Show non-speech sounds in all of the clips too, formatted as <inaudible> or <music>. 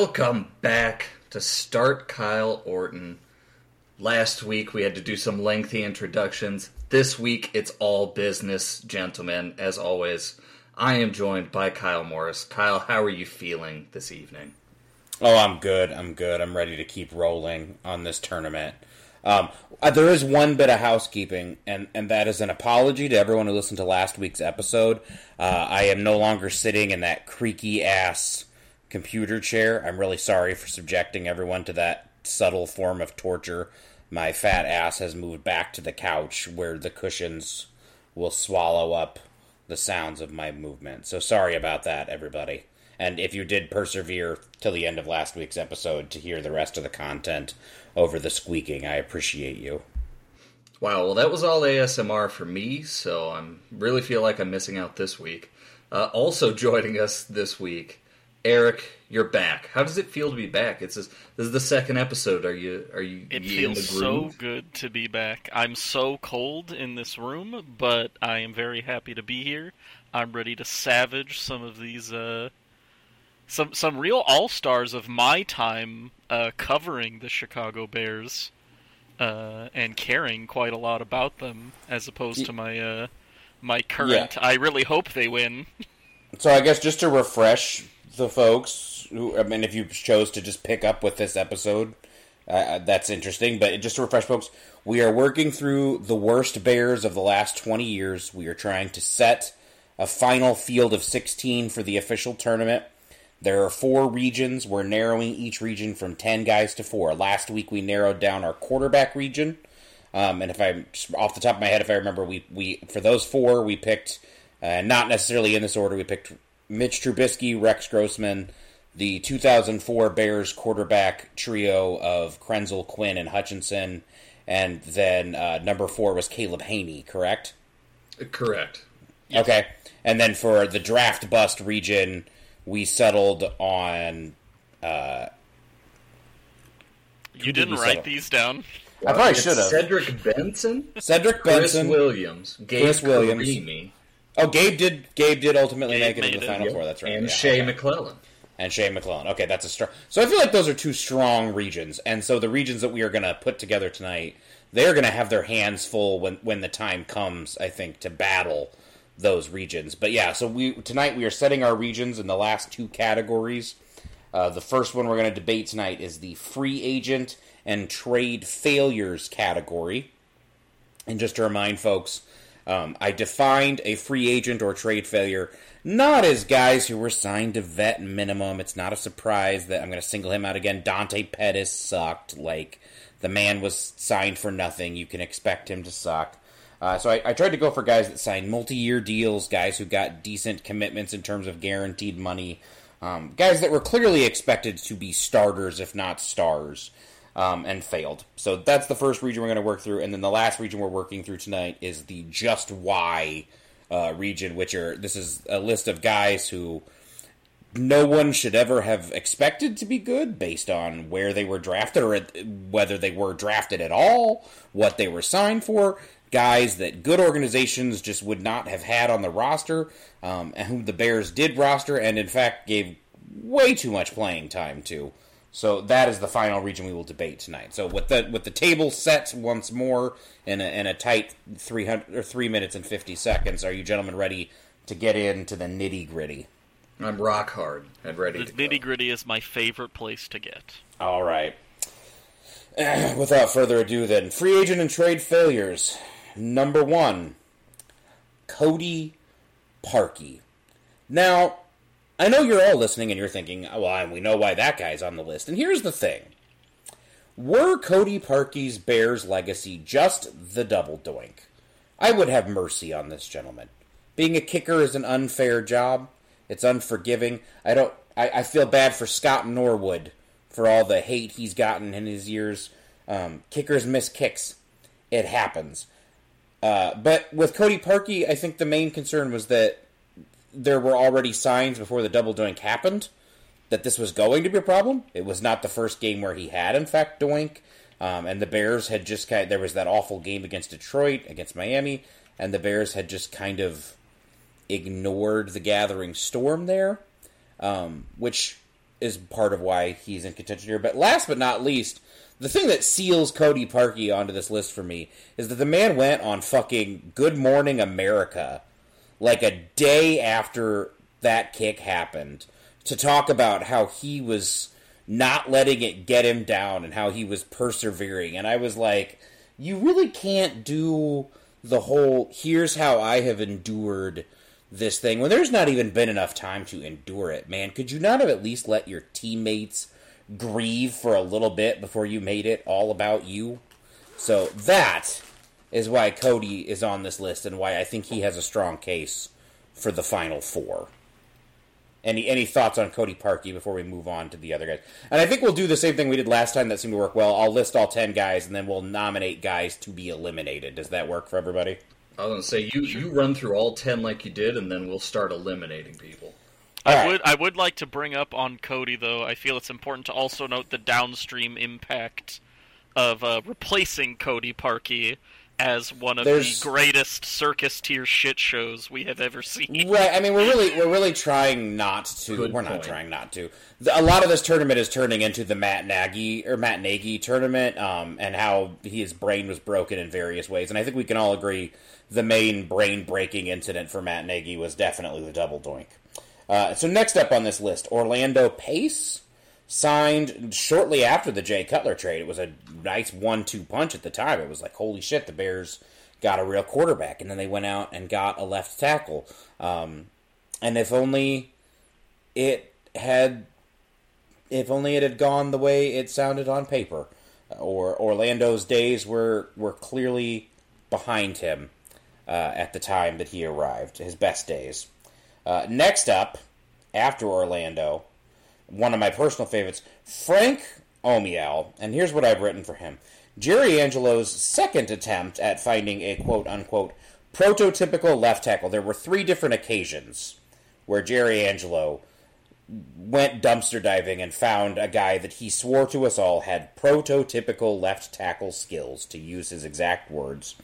Welcome back to Start Kyle Orton. Last week we had to do some lengthy introductions. This week it's all business, gentlemen. As always, I am joined by Kyle Morris. Kyle, how are you feeling this evening? Oh, I'm good. I'm good. I'm ready to keep rolling on this tournament. Um, uh, there is one bit of housekeeping, and, and that is an apology to everyone who listened to last week's episode. Uh, I am no longer sitting in that creaky ass computer chair. I'm really sorry for subjecting everyone to that subtle form of torture. My fat ass has moved back to the couch where the cushions will swallow up the sounds of my movement. So sorry about that, everybody. And if you did persevere till the end of last week's episode to hear the rest of the content over the squeaking, I appreciate you. Wow, well, that was all ASMR for me, so I'm really feel like I'm missing out this week. Uh, also joining us this week, Eric, you're back. How does it feel to be back? It's just, this is the second episode. Are you are you? It you feels so good to be back. I'm so cold in this room, but I am very happy to be here. I'm ready to savage some of these uh, some some real all stars of my time uh, covering the Chicago Bears uh, and caring quite a lot about them, as opposed to my uh, my current. Yeah. I really hope they win. <laughs> so I guess just to refresh the folks, who I mean, if you chose to just pick up with this episode, uh, that's interesting. But just to refresh folks, we are working through the worst Bears of the last twenty years. We are trying to set a final field of sixteen for the official tournament. There are four regions. We're narrowing each region from 10 guys to four. Last week we narrowed down our quarterback region. Um, and if I'm off the top of my head, if I remember, we, we for those four, we picked, uh, not necessarily in this order, we picked Mitch Trubisky, Rex Grossman, the 2004 Bears quarterback trio of Krenzel, Quinn, and Hutchinson. And then uh, number four was Caleb Hanie, correct? Correct. Okay. And then for the draft bust region, we settled on. Uh, you didn't did write these down. I probably should have. Cedric Benson, Cedric Benson, Chris Williams, Gabe Chris Williams. Carimi. Oh, Gabe did. Gabe did ultimately Gabe make it into the final four. That's right. And yeah, Shea okay. McClellin. And Shea McClellin. Okay, that's a strong. So I feel like those are two strong regions, and so the regions that we are going to put together tonight, they're going to have their hands full when when the time comes. I think to battle those regions. But yeah, so we tonight we are setting our regions in the last two categories. Uh, the first one we're going to debate tonight is the free agent and trade failures category. And just to remind folks, um, I defined a free agent or trade failure not as guys who were signed to vet minimum. It's not a surprise that I'm going to single him out again. Dante Pettis sucked. Like, the man was signed for nothing. You can expect him to suck. Uh, so I, I, tried to go for guys that signed multi-year deals, guys who got decent commitments in terms of guaranteed money, um, guys that were clearly expected to be starters, if not stars, um, and failed. So that's the first region we're going to work through, and then the last region we're working through tonight is the just why uh, region, which are this is a list of guys who no one should ever have expected to be good based on where they were drafted or whether they were drafted at all, what they were signed for guys that good organizations just would not have had on the roster, um, and whom the Bears did roster, and in fact gave way too much playing time to. So that is the final region we will debate tonight. So with the with the table set once more in a, in a tight three hundred or three minutes and fifty seconds, are you gentlemen ready to get into the nitty gritty? I'm rock hard and ready. The nitty gritty is my favorite place to get. All right. <clears throat> Without further ado, then free agent and trade failures. Number one, Cody Parkey. Now, I know you're all listening and you're thinking, well, we know why that guy's on the list. And here's the thing Were Cody Parkey's Bears legacy just the double doink? I would have mercy on this gentleman. Being a kicker is an unfair job. It's unforgiving. I don't. I, I feel bad for Scott Norwood for all the hate he's gotten in his years. Um, kickers miss kicks. It happens. Uh, but with Cody Parkey, I think the main concern was that there were already signs before the double doink happened that this was going to be a problem. It was not the first game where he had, in fact, doink. Um, and the Bears had just kind of, there was that awful game against Detroit, against Miami, and the Bears had just kind of ignored the gathering storm there, um, which is part of why he's in contention here. But last but not least, the thing that seals Cody Parkey onto this list for me is that the man went on fucking Good Morning America like a day after that kick happened to talk about how he was not letting it get him down and how he was persevering. And I was like, you really can't do the whole here's how I have endured this thing when there's not even been enough time to endure it, man. Could you not have at least let your teammates grieve for a little bit before you made it all about you? So that is why Cody is on this list and why I think he has a strong case for the final four. Any any thoughts on Cody Parkey before we move on to the other guys? And I think we'll do the same thing we did last time that seemed to work well. I'll list all ten guys and then we'll nominate guys to be eliminated. Does that work for everybody? I was gonna say you you run through all ten like you did, and then we'll start eliminating people. I All right. would I would like to bring up on Cody though. I feel it's important to also note the downstream impact of uh, replacing Cody Parkey as one of There's- the greatest circus tier shit shows we have ever seen. Right. I mean, we're really we're really trying not to. Good we're not trying not to. The, a lot of this tournament is turning into the Matt Nagy or Matt Nagy tournament, um, and how his brain was broken in various ways. And I think we can all agree the main brain breaking incident for Matt Nagy was definitely the double doink. Uh, so next up on this list, Orlando Pace signed shortly after the Jay Cutler trade. It was a nice one-two punch at the time. It was like, holy shit, the Bears got a real quarterback, and then they went out and got a left tackle. Um, and if only it had, if only it had gone the way it sounded on paper, or Orlando's days were were clearly behind him uh, at the time that he arrived, his best days. Uh, next up, after Orlando, one of my personal favorites, Frank Omiyale, and here's what I've written for him. Jerry Angelo's second attempt at finding a quote unquote prototypical left tackle. There were three different occasions where Jerry Angelo went dumpster diving and found a guy that he swore to us all had prototypical left tackle skills, to use his exact words.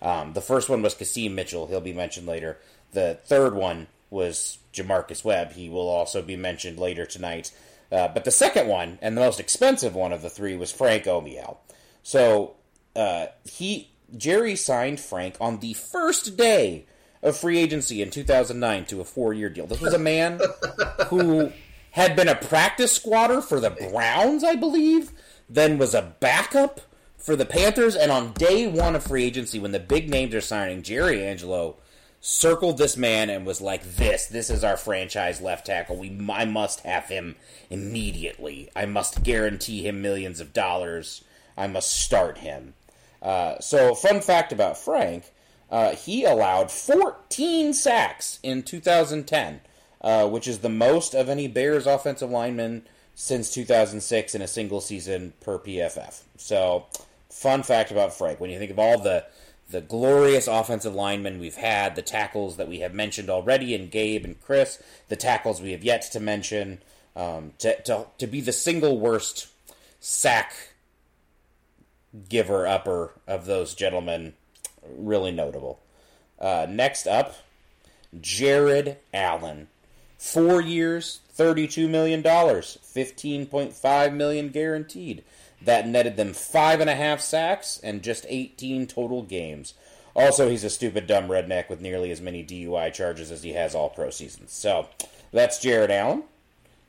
Um, the first one was Qasim Mitchell. He'll be mentioned later. The third one was J'Marcus Webb. He will also be mentioned later tonight. Uh, but the second one, and the most expensive one of the three, was Frank Omiyale. So uh, he Jerry signed Frank on the first day of free agency in 2009 to a four-year deal. This was a man <laughs> who had been a practice squatter for the Browns, I believe, then was a backup for the Panthers, and on day one of free agency, when the big names are signing, Jerry Angelo circled this man and was like, "This, this is our franchise left tackle. We, I must have him immediately. I must guarantee him millions of dollars. I must start him." Uh, so, fun fact about Frank: uh, he allowed 14 sacks in 2010, uh, which is the most of any Bears offensive lineman since 2006 in a single season per PFF. So, fun fact about Frank: when you think of all the the glorious offensive linemen we've had, the tackles that we have mentioned already, and Gabe and Chris, the tackles we have yet to mention, um, to, to to be the single worst sack giver upper of those gentlemen, really notable. Uh, next up, Jared Allen. Four years, $32 million, 15.5 million guaranteed. That netted them five and a half sacks and just 18 total games. Also, he's a stupid, dumb redneck with nearly as many DUI charges as he has all pro seasons. So, that's Jared Allen.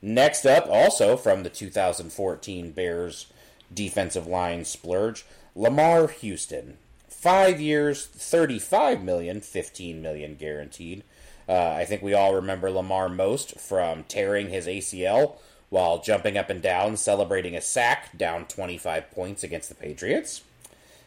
Next up, also from the 2014 Bears defensive line splurge, Lamar Houston. Five years, 35 million, 15 million guaranteed. Uh, I think we all remember Lamar most from tearing his ACL while jumping up and down, celebrating a sack down 25 points against the Patriots.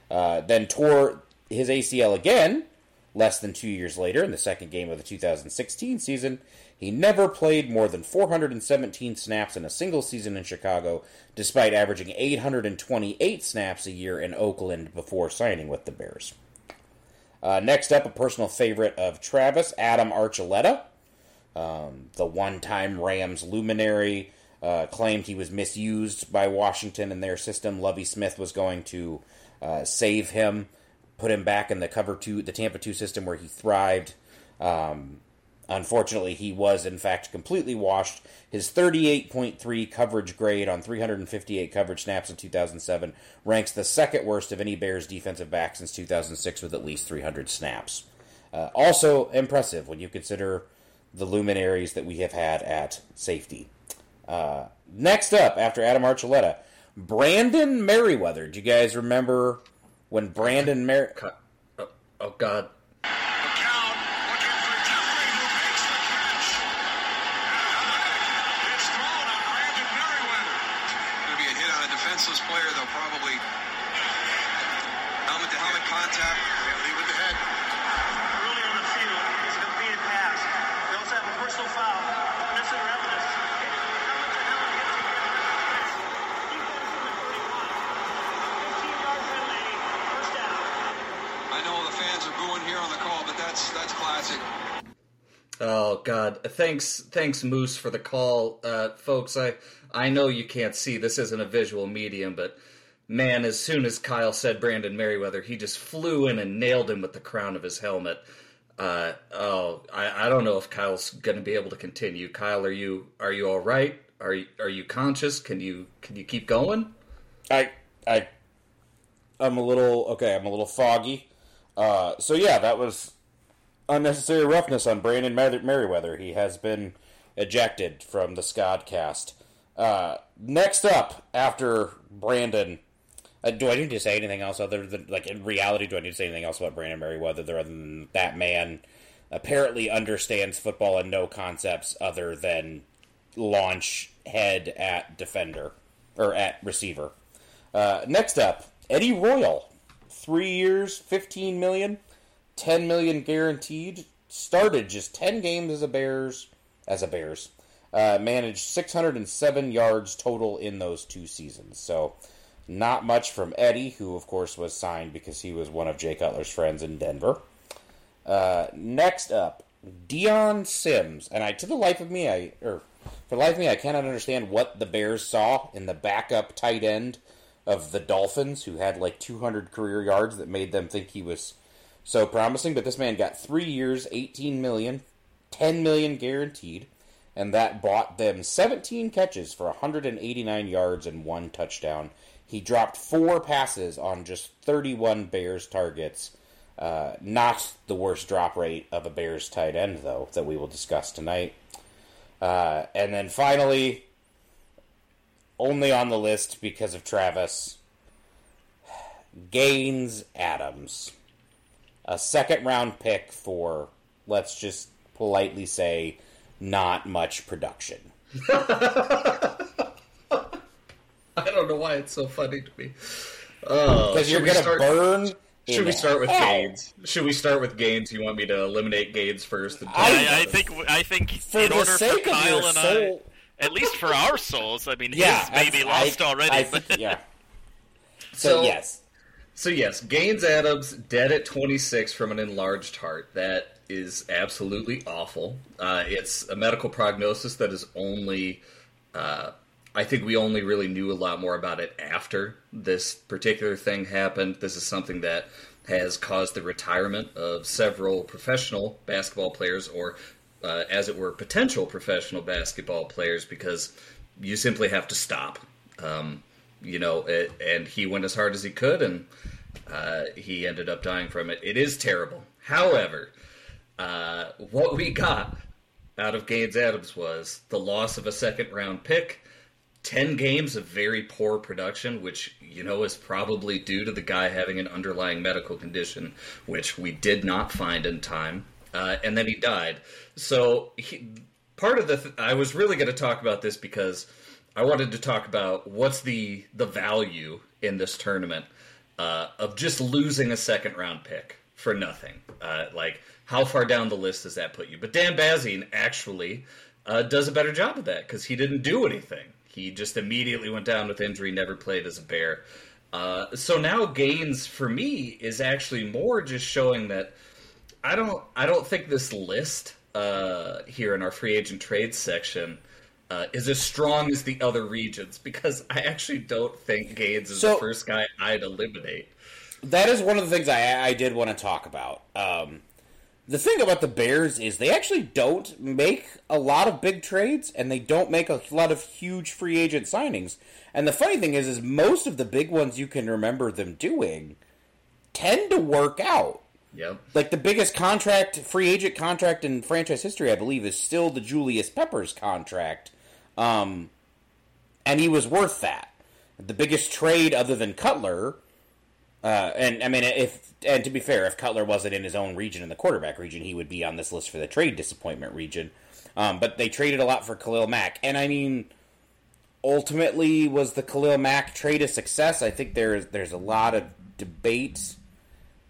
Uh, then tore his ACL again less than two years later in the second game of the 2016 season. He never played more than 417 snaps in a single season in Chicago, despite averaging 828 snaps a year in Oakland before signing with the Bears. Uh, next up, a personal favorite of Travis, Adam Archuleta, um, the one time Rams luminary, uh, claimed he was misused by Washington and their system. Lovie Smith was going to uh, save him, put him back in the cover two, the Tampa two system where he thrived. Um, Unfortunately, he was in fact completely washed. His 38.3 coverage grade on 358 coverage snaps in 2007 ranks the second worst of any Bears defensive back since 2006 with at least 300 snaps. Uh, also impressive when you consider the luminaries that we have had at safety. Uh, next up, after Adam Archuleta, Brandon Meriweather. Do you guys remember when Brandon Mer? Oh, oh God, McCown looking for Jeffery, who makes the catch. It's thrown on Brandon Meriweather. Going to be a hit on a defenseless player. They'll probably helmet to helmet contact. They'll lead with the head. early on the field is a completed pass. They also have a personal foul. Missing evidence. I know the fans are booing here on the call, but that's that's classic. Oh God! Thanks, thanks, Moose, for the call, uh, folks. I I know you can't see this isn't a visual medium, but man, as soon as Kyle said Brandon Meriweather, he just flew in and nailed him with the crown of his helmet. Uh, oh, I, I don't know if Kyle's going to be able to continue. Kyle, are you are you all right? Are you, are you conscious? Can you can you keep going? I I I'm a little okay. I'm a little foggy. Uh, so yeah, that was unnecessary roughness on Brandon Mer- Meriweather. He has been ejected from the Scodcast. Uh, next up, after Brandon, uh, do I need to say anything else other than like in reality? Do I need to say anything else about Brandon Meriweather other than that man apparently understands football and no concepts other than launch head at defender or at receiver? Uh, next up, Eddie Royal, three years, fifteen million, 10 million guaranteed. Started just 10 games as a Bears, as a Bears. Uh, managed 607 yards total in those two seasons. So, not much from Eddie, who of course was signed because he was one of Jay Cutler's friends in Denver. Uh, next up, Dion Sims, and I, to the life of me, I or for life of me, I cannot understand what the Bears saw in the backup tight end of the Dolphins, who had like 200 career yards that made them think he was so promising. But this man got three years, 18 million, 10 million guaranteed, and that bought them 17 catches for 189 yards and one touchdown. He dropped four passes on just 31 Bears targets. Uh, not the worst drop rate of a Bears tight end, though, that we will discuss tonight. Uh, and then finally, only on the list because of Travis, Gaines Adams. A second round pick for, let's just politely say, not much production. <laughs> I don't know why it's so funny to me. Uh, oh, Because you're should we going to start- burn. Should we start with hell. Gaines? Should we start with Gaines? You want me to eliminate Gaines first? And I- I, I think I think For in the order for sake of Kyle and soul. I, at least for our souls, I mean, Yeah, his baby I- lost I- already. I but think- yeah. <laughs> So, So- yes. So yes, Gaines Adams dead at 26 from an enlarged heart. That is absolutely awful. Uh, it's a medical prognosis that is only. Uh, I think we only really knew a lot more about it after this particular thing happened. This is something that has caused the retirement of several professional basketball players, or uh, as it were, potential professional basketball players, because you simply have to stop. Um, you know, it, and he went as hard as he could, and uh, he ended up dying from it. It is terrible. However, uh, what we got out of Gaines Adams was the loss of a second round pick, 10 games of very poor production, which, you know, is probably due to the guy having an underlying medical condition, which we did not find in time. Uh, and then he died. So, he, part of the. Th- I was really going to talk about this because I wanted to talk about what's the, the value in this tournament uh, of just losing a second round pick for nothing. Uh, like, how far down the list does that put you? But Dan Bazuin actually uh, does a better job of that because he didn't do anything. He just immediately went down with injury, never played as a Bear. Uh, so now Gaines, for me, is actually more just showing that I don't I don't think this list uh, here in our free agent trade section uh, is as strong as the other regions because I actually don't think Gaines is So- the first guy I'd eliminate. that is one of the things I, I did want to talk about. Um, the thing about the Bears is they actually don't make a lot of big trades and they don't make a lot of huge free agent signings. And the funny thing is is most of the big ones you can remember them doing tend to work out. Yep. Like the biggest contract, free agent contract in franchise history, I believe, is still the Julius Peppers contract. Um, and he was worth that. The biggest trade other than Cutler, uh, and I mean, if and to be fair, if Cutler wasn't in his own region, in the quarterback region, he would be on this list for the trade disappointment region. Um, but they traded a lot for Khalil Mack, and I mean, ultimately, was the Khalil Mack trade a success? I think there's there's a lot of debate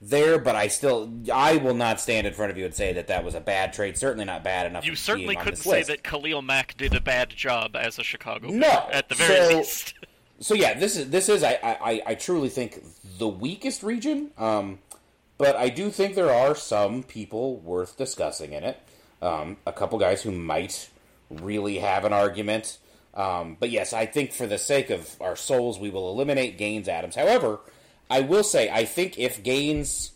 there, but I still I will not stand in front of you and say that that was a bad trade. Certainly not bad enough. You certainly couldn't say list. that Khalil Mack did a bad job as a Chicago No. at the very So- least. <laughs> so yeah, this is this is I, I I truly think the weakest region. Um, but I do think there are some people worth discussing in it. Um, a couple guys who might really have an argument. Um, but yes, I think for the sake of our souls, we will eliminate Gaines Adams. However, I will say I think if Gaines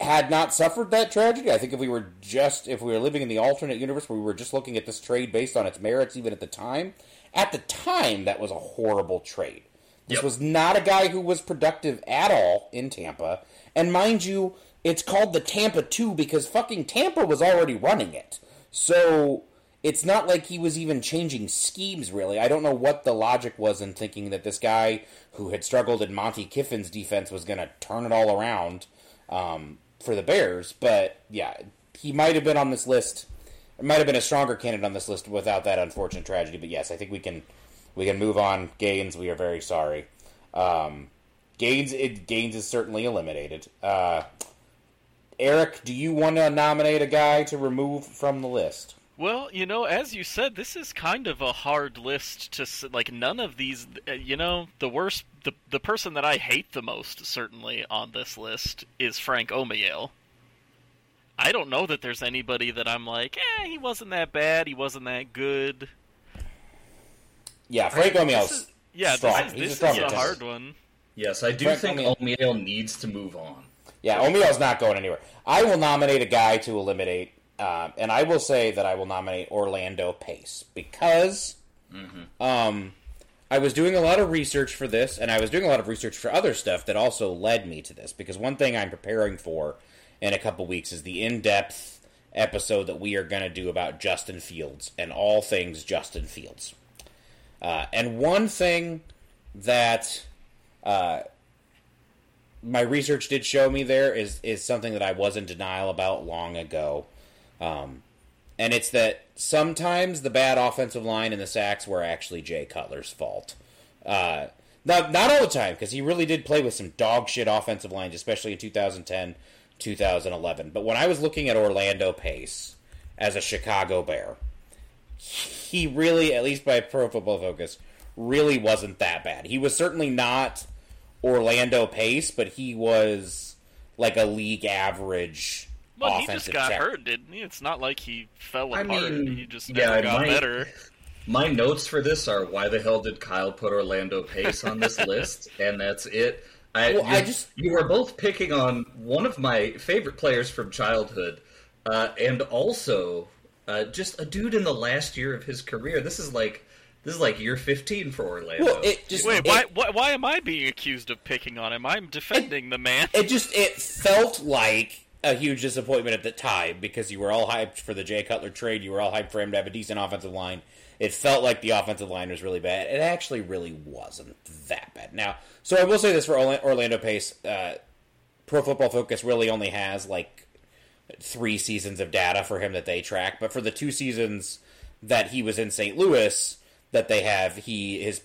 had not suffered that tragedy, I think if we were just if we were living in the alternate universe where we were just looking at this trade based on its merits, even at the time, at the time that was a horrible trade. This Yep. was not a guy who was productive at all in Tampa, and mind you, it's called the Tampa Two because fucking Tampa was already running it. So it's not like he was even changing schemes really. I don't know what the logic was in thinking that this guy who had struggled in Monte Kiffin's defense was going to turn it all around um, for the Bears. But yeah, he might have been on this list. It might have been a stronger candidate on this list without that unfortunate tragedy. But yes, I think we can we can move on. Gaines, we are very sorry. Um, Gaines, it, Gaines is certainly eliminated. Uh, Eric, do you want to nominate a guy to remove from the list? Well, you know, as you said, this is kind of a hard list to like. None of these, uh, you know, the worst, the the person that I hate the most, certainly on this list, is Frank Omiyale. I don't know that there's anybody that I'm like, eh, he wasn't that bad, he wasn't that good. Yeah, Frank This Omiyale's is- yeah, strong. this is He's this a is a contender. hard one. Yes, I do Frank think O'Neal. O'Neal needs to move on. Yeah, Omiyale's not going anywhere. I will nominate a guy to eliminate, um, and I will say that I will nominate Orlando Pace because um, I was doing a lot of research for this, and I was doing a lot of research for other stuff that also led me to this. Because one thing I'm preparing for in a couple weeks is the in-depth episode that we are going to do about Justin Fields and all things Justin Fields. Uh, and one thing that uh, my research did show me there is is something that I was in denial about long ago, um, and it's that sometimes the bad offensive line and the sacks were actually Jay Cutler's fault. Uh, not not all the time because he really did play with some dog shit offensive lines, especially in 2010, 2011. But when I was looking at Orlando Pace as a Chicago Bear, he really, at least by Pro Football Focus, really wasn't that bad. He was certainly not Orlando Pace, but he was like a league average Well, he just got check. hurt, didn't he? It's not like he fell I apart. mean, he just yeah, never it got might- better. My notes for this are why the hell did Kyle put Orlando Pace on this <laughs> list? And that's it. I, Well, I just- you were both picking on one of my favorite players from childhood, uh, and also uh, just a dude in the last year of his career. This is like this is like year fifteen for Orlando. Well, it just Wait, it, why, why? Why am I being accused of picking on him? I'm defending the man. it just it felt like a huge disappointment at the time because you were all hyped for the Jay Cutler trade. You were all hyped for him to have a decent offensive line. It felt like the offensive line was really bad. It actually really wasn't that bad. Now, so I will say this for Orlando Pace: uh, Pro Football Focus really only has like three seasons of data for him that they track, but for the two seasons that he was in St. Louis, that they have, he his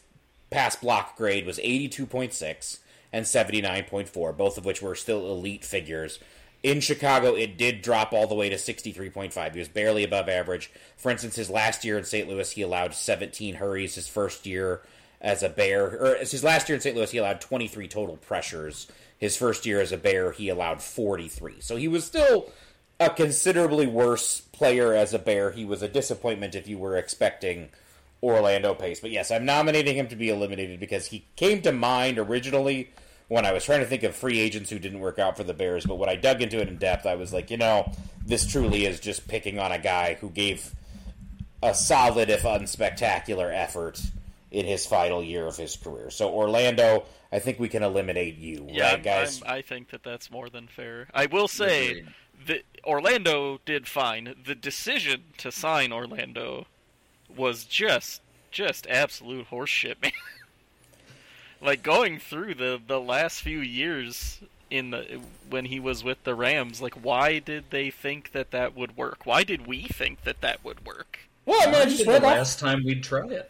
pass block grade was eighty two point six and seventy nine point four, both of which were still elite figures. In Chicago, it did drop all the way to 63.5. He was barely above average. For instance, his last year in St. Louis, he allowed 17 hurries. His first year as a Bear, or his last year in St. Louis, he allowed 23 total pressures. His first year as a Bear, he allowed 43. So he was still a considerably worse player as a Bear. He was a disappointment if you were expecting Orlando Pace. But yes, I'm nominating him to be eliminated because he came to mind originally when I was trying to think of free agents who didn't work out for the Bears. But when I dug into it in depth, I was like, you know, this truly is just picking on a guy who gave a solid, if unspectacular, effort in his final year of his career. So Orlando, I think we can eliminate you, Yeah, right, I'm- guys? I'm- I think that that's more than fair. I will say that Orlando did fine. The decision to sign Orlando was just just absolute horseshit, man. <laughs> like going through the the last few years in the when he was with the Rams, like why did they think that that would work? Why did we think that that would work? well, I mean, I just be read the off last time we'd try it.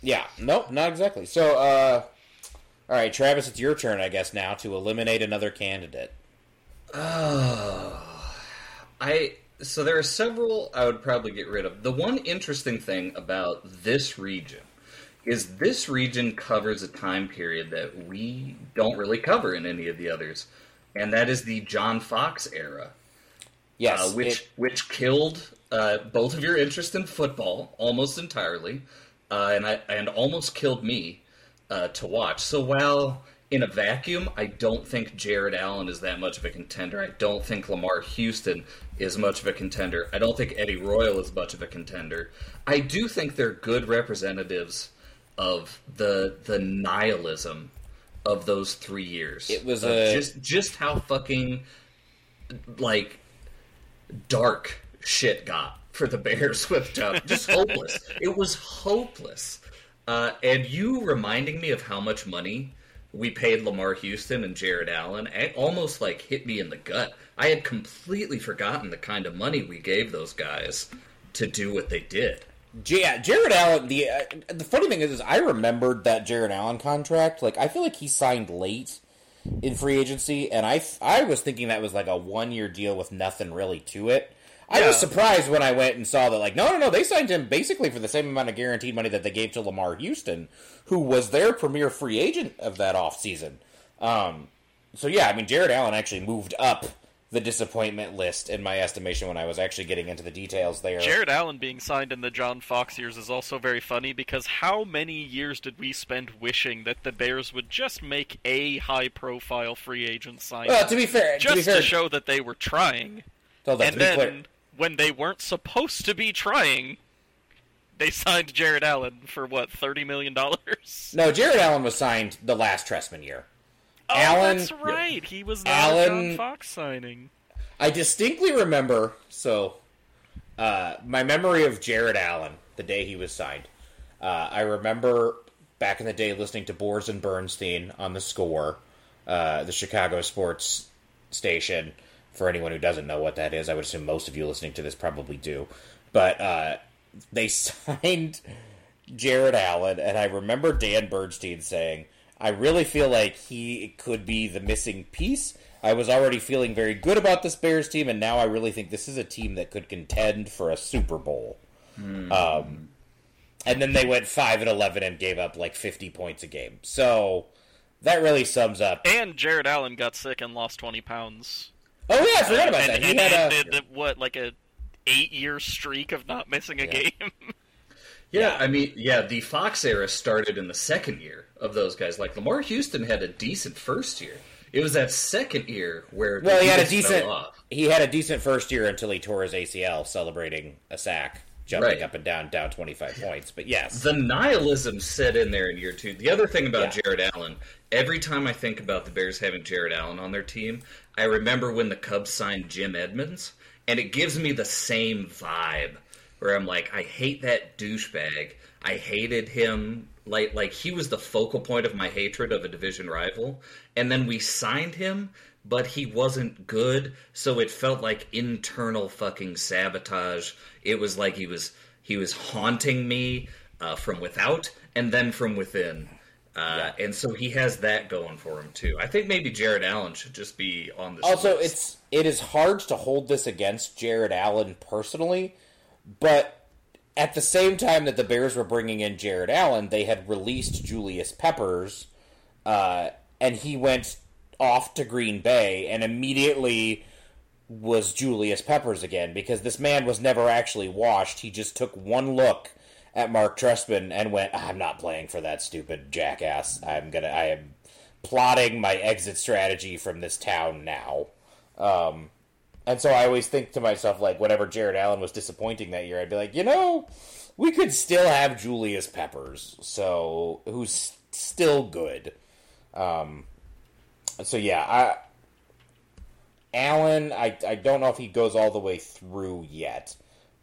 Yeah, nope, not exactly. So, uh, all right, Travis, it's your turn, I guess, now to eliminate another candidate. Oh, <sighs> I so there are several I would probably get rid of. The one interesting thing about this region is this region covers a time period that we don't really cover in any of the others, and that is the John Fox era, Yes, uh, which it- which killed uh, both of your interest in football almost entirely, uh, and I and almost killed me uh, to watch. So while in a vacuum, I don't think Jared Allen is that much of a contender. I don't think Lamar Houston is much of a contender. I don't think Eddie Royal is much of a contender. I do think they're good representatives of the the nihilism of those three years. It was a- just just how fucking like dark shit got for the Bears <laughs> with John. Just hopeless. It was hopeless. Uh, and you reminding me of how much money we paid Lamar Houston and Jared Allen it almost like hit me in the gut. I had completely forgotten the kind of money we gave those guys to do what they did. Yeah, Jared Allen. The uh, the funny thing is, is, I remembered that Jared Allen contract. Like, I feel like he signed late in free agency, and I I was thinking that was like a one year deal with nothing really to it. I was surprised when I went and saw that. Like, no, no, no, they signed him basically for the same amount of guaranteed money that they gave to Lamar Houston, who was their premier free agent of that offseason. Um, so yeah, I mean, Jared Allen actually moved up the disappointment list in my estimation when I was actually getting into the details there. Jared Allen being signed in the John Fox years is also very funny because how many years did we spend wishing that the Bears would just make a high-profile free agent signing well, to be fair, just to fair, show that they were trying, hold on, and then clear, when they weren't supposed to be trying, they signed Jared Allen for what thirty million dollars? no, Jared Allen was signed the last Trestman year. Oh, Allen- that's right. He was not a John Fox signing. I distinctly remember. So, uh, my memory of Jared Allen the day he was signed. Uh, I remember back in the day listening to Boers and Bernstein on the Score, uh, the Chicago sports station. For anyone who doesn't know what that is, I would assume most of you listening to this probably do. But uh, they <laughs> signed Jared Allen, and I remember Dan Bernstein saying, I really feel like he could be the missing piece. I was already feeling very good about this Bears team, and now I really think this is a team that could contend for a Super Bowl. Um, and then they went 5 and 11 and gave up like 50 points a game. So that really sums up. And Jared Allen got sick and lost twenty pounds. Oh, yeah, I forgot about and, that. He and had a. what like a eight-year streak of not missing a Yeah. game. <laughs> Yeah, I mean, yeah, the Fox era started in the second year of those guys. Like Lamar Houston had a decent first year. It was that second year where Well, he had a decent. He had a decent first year until he tore his ACL celebrating a sack, jumping Right. up and down, down twenty five points. But yes, The nihilism set in there in year two. The other thing about Yeah. Jared Allen, every time I think about the Bears having Jared Allen on their team, I remember when the Cubs signed Jim Edmonds, and it gives me the same vibe where I'm like, I hate that douchebag. I hated him. Like, like he was the focal point of my hatred of a division rival, and then we signed him, but he wasn't good, so it felt like internal fucking sabotage. It was like he was he was haunting me uh, from without and then from within. Uh, And so he has that going for him too. I think maybe Jared Allen should just be on this. also list. it's it is hard to hold this against Jared Allen personally, but at the same time that the Bears were bringing in Jared Allen, they had released Julius Peppers, uh, and he went off to Green Bay and immediately was Julius Peppers again because this man was never actually washed. He just took one look at Mark Trestman and went, "I'm not playing for that stupid jackass. I'm gonna. I am plotting my exit strategy from this town now. Um, and so I always think to myself, like, whenever Jared Allen was disappointing that year, I'd be like, you know, we could still have Julius Peppers, so who's still good. Um, so yeah, I Allen, I I don't know if he goes all the way through yet,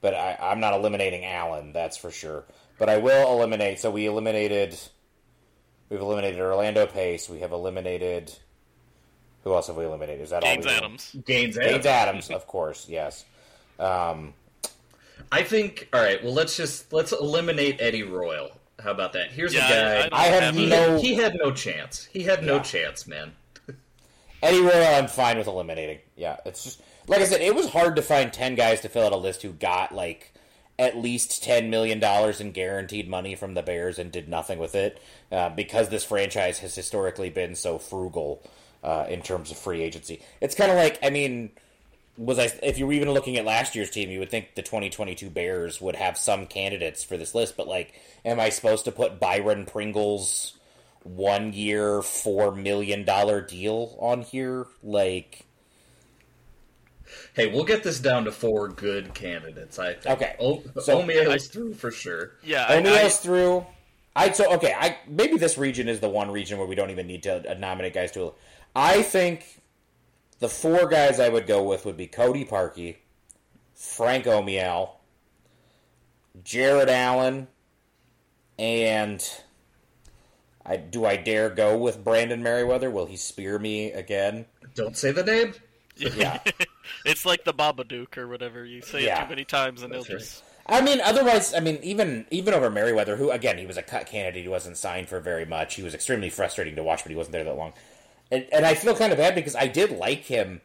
but I, I'm not eliminating Allen, that's for sure. But I will eliminate. So we eliminated. We've eliminated Orlando Pace. We have eliminated. Who else have we eliminated? Is that Gaines all? we- Adams. Gaines Gaines Adams. Adams, of course. Yes. Um, I think. All right. Well, let's just let's eliminate Eddie Royal. How about that? Here's Yeah, a guy. I, I have have he, a- no- he had no chance. He had no Yeah. chance, man. Eddie Royal, I'm fine with eliminating. Yeah, it's just like I said, it was hard to find ten guys to fill out a list who got like at least ten million dollars in guaranteed money from the Bears and did nothing with it uh, because this franchise has historically been so frugal uh, in terms of free agency. It's kind of like I mean. Was I? If you were even looking at last year's team, you would think the 2022 Bears would have some candidates for this list. But like, am I supposed to put Byron Pringle's one year, four million dollar deal on here? Like, Hey, we'll get this down to four good candidates. I think. Okay. O- So- Omiyale's through for sure. Yeah, I, I, O'Neal's through. I so okay. I maybe this region is the one region where we don't even need to uh, nominate guys to. I think the four guys I would go with would be Cody Parkey, Frank Omiyale, Jared Allen, and I do I dare go with Brandon Meriweather? Will he spear me again? Don't say the name. Yeah. <laughs> it's like the Babadook or whatever. You say Yeah. it too many times and That's they'll right. just. I mean, otherwise, I mean, even even over Meriweather, who again he was a cut candidate, he wasn't signed for very much. He was extremely frustrating to watch, but he wasn't there that long. And, and I feel kind of bad because I did like him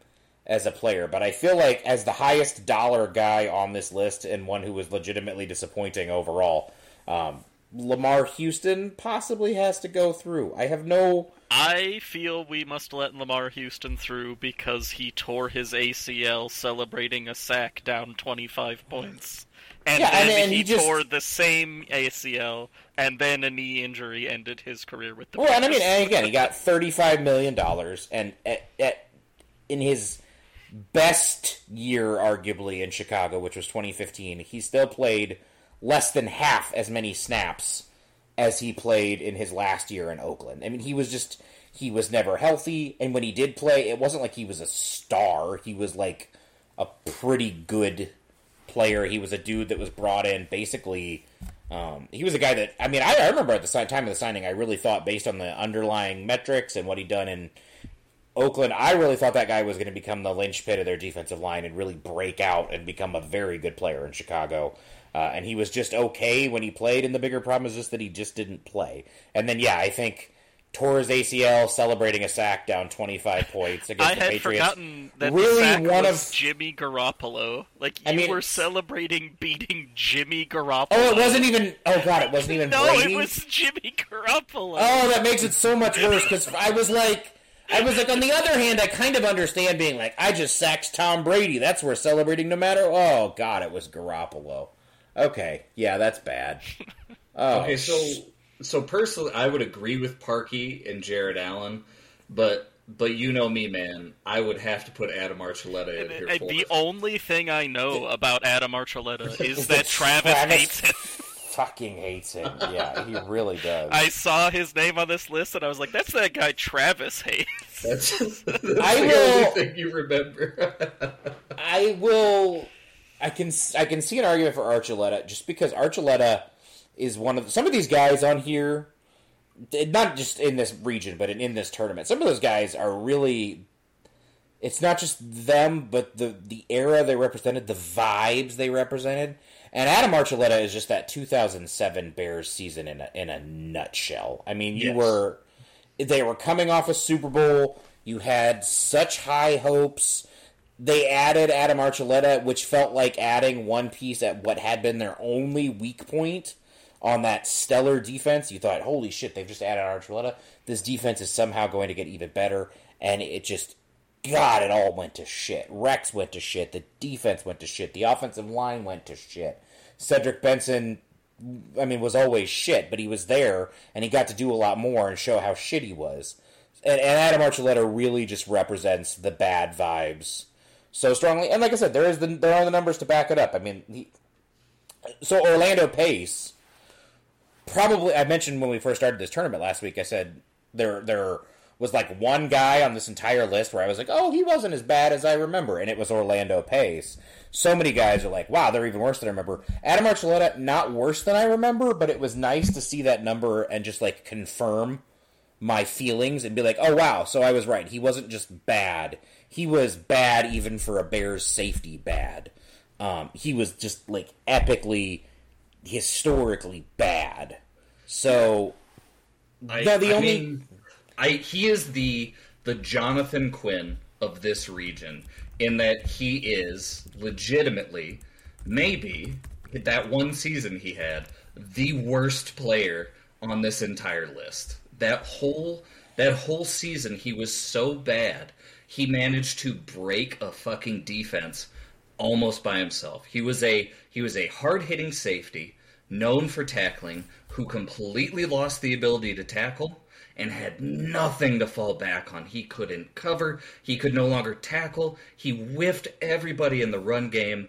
as a player, but I feel like as the highest dollar guy on this list and one who was legitimately disappointing overall, um, Lamar Houston possibly has to go through. I have no. I feel we must let Lamar Houston through because he tore his ACL celebrating a sack down 25 points. And Yeah, then and- and he, he just- tore the same ACL, and then a knee injury ended his career with the Well, and I mean, and again, he got thirty-five million dollars, and at, at, in his best year, arguably in Chicago, which was 2015, he still played less than half as many snaps as he played in his last year in Oakland. I mean, he was just he was never healthy, and when he did play, it wasn't like he was a star. He was like a pretty good player. He was a dude that was brought in basically. Um, he was a guy that I mean I, I remember at the time of the signing I really thought based on the underlying metrics and what he'd done in Oakland I really thought that guy was going to become the linchpin of their defensive line and really break out and become a very good player in Chicago. Uh, and he was just okay when he played, and the bigger problem is just that he just didn't play. And then, yeah, I think tore his ACL celebrating a sack down 25 points against I the had Patriots. forgotten that really the sack one was of Jimmy Garoppolo. Like you I mean- were celebrating beating Jimmy Garoppolo. Oh, it wasn't even. Oh god, it wasn't even <laughs> No, Brady. it was Jimmy Garoppolo. Oh, that makes it so much worse because I was like, I was like, on the other hand, I kind of understand being like, I just sacked Tom Brady. That's worth celebrating no matter. Oh God, it was Garoppolo. Okay, yeah, that's bad. <laughs> Oh, Okay, so sh- so personally, I would agree with Parkey and Jared Allen, but but you know me, man. I would have to put Adam Archuleta in here Uh, for the only thing I know about Adam Archuleta <laughs> is that that Travis, Travis- hates him. fucking hates him. Yeah, he really does. I saw his name on this list and I was like, "That's that guy Travis hates." That's, <laughs> that's I the will- only thing you remember. I will. I can I can see an argument for Archuleta just because Archuleta is one of the, some of these guys on here, not just in this region, but in, in this tournament. Some of those guys are really. It's not just them, but the the era they represented, the vibes they represented, and Adam Archuleta is just that 2007 Bears season in a in a nutshell. I mean, you Yes. were they were coming off a Super Bowl. You had such high hopes. They added Adam Archuleta, which felt like adding one piece at what had been their only weak point on that stellar defense. You thought, holy shit, they've just added Archuleta. This defense is somehow going to get even better. And it just, God, it all went to shit. Rex went to shit. The defense went to shit. The offensive line went to shit. Cedric Benson, I mean, was always shit, but he was there and he got to do a lot more and show how shit he was. and, and Adam Archuleta really just represents the bad vibes so strongly. And like I said, there is the there are the numbers to back it up. I mean, he, so Orlando Pace probably I mentioned when we first started this tournament last week. I said there there was like one guy on this entire list where I was like, oh, he wasn't as bad as I remember, and it was Orlando Pace. So many guys are like, wow, they're even worse than I remember. Adam Archuleta, not worse than I remember, but it was nice to see that number and just like confirm my feelings and be like, oh wow, so I was right. He wasn't just bad. He was bad even for a Bears safety bad. Um, he was just like epically, historically bad. So I, the I only- mean, I he is the the Jonathan Quinn of this region in that he is legitimately maybe that one season he had the worst player on this entire list. That whole that whole season he was so bad. He managed to break a fucking defense almost by himself. He was a he was a hard-hitting safety known for tackling who completely lost the ability to tackle and had nothing to fall back on. He couldn't cover, he could no longer tackle. He whiffed everybody in the run game.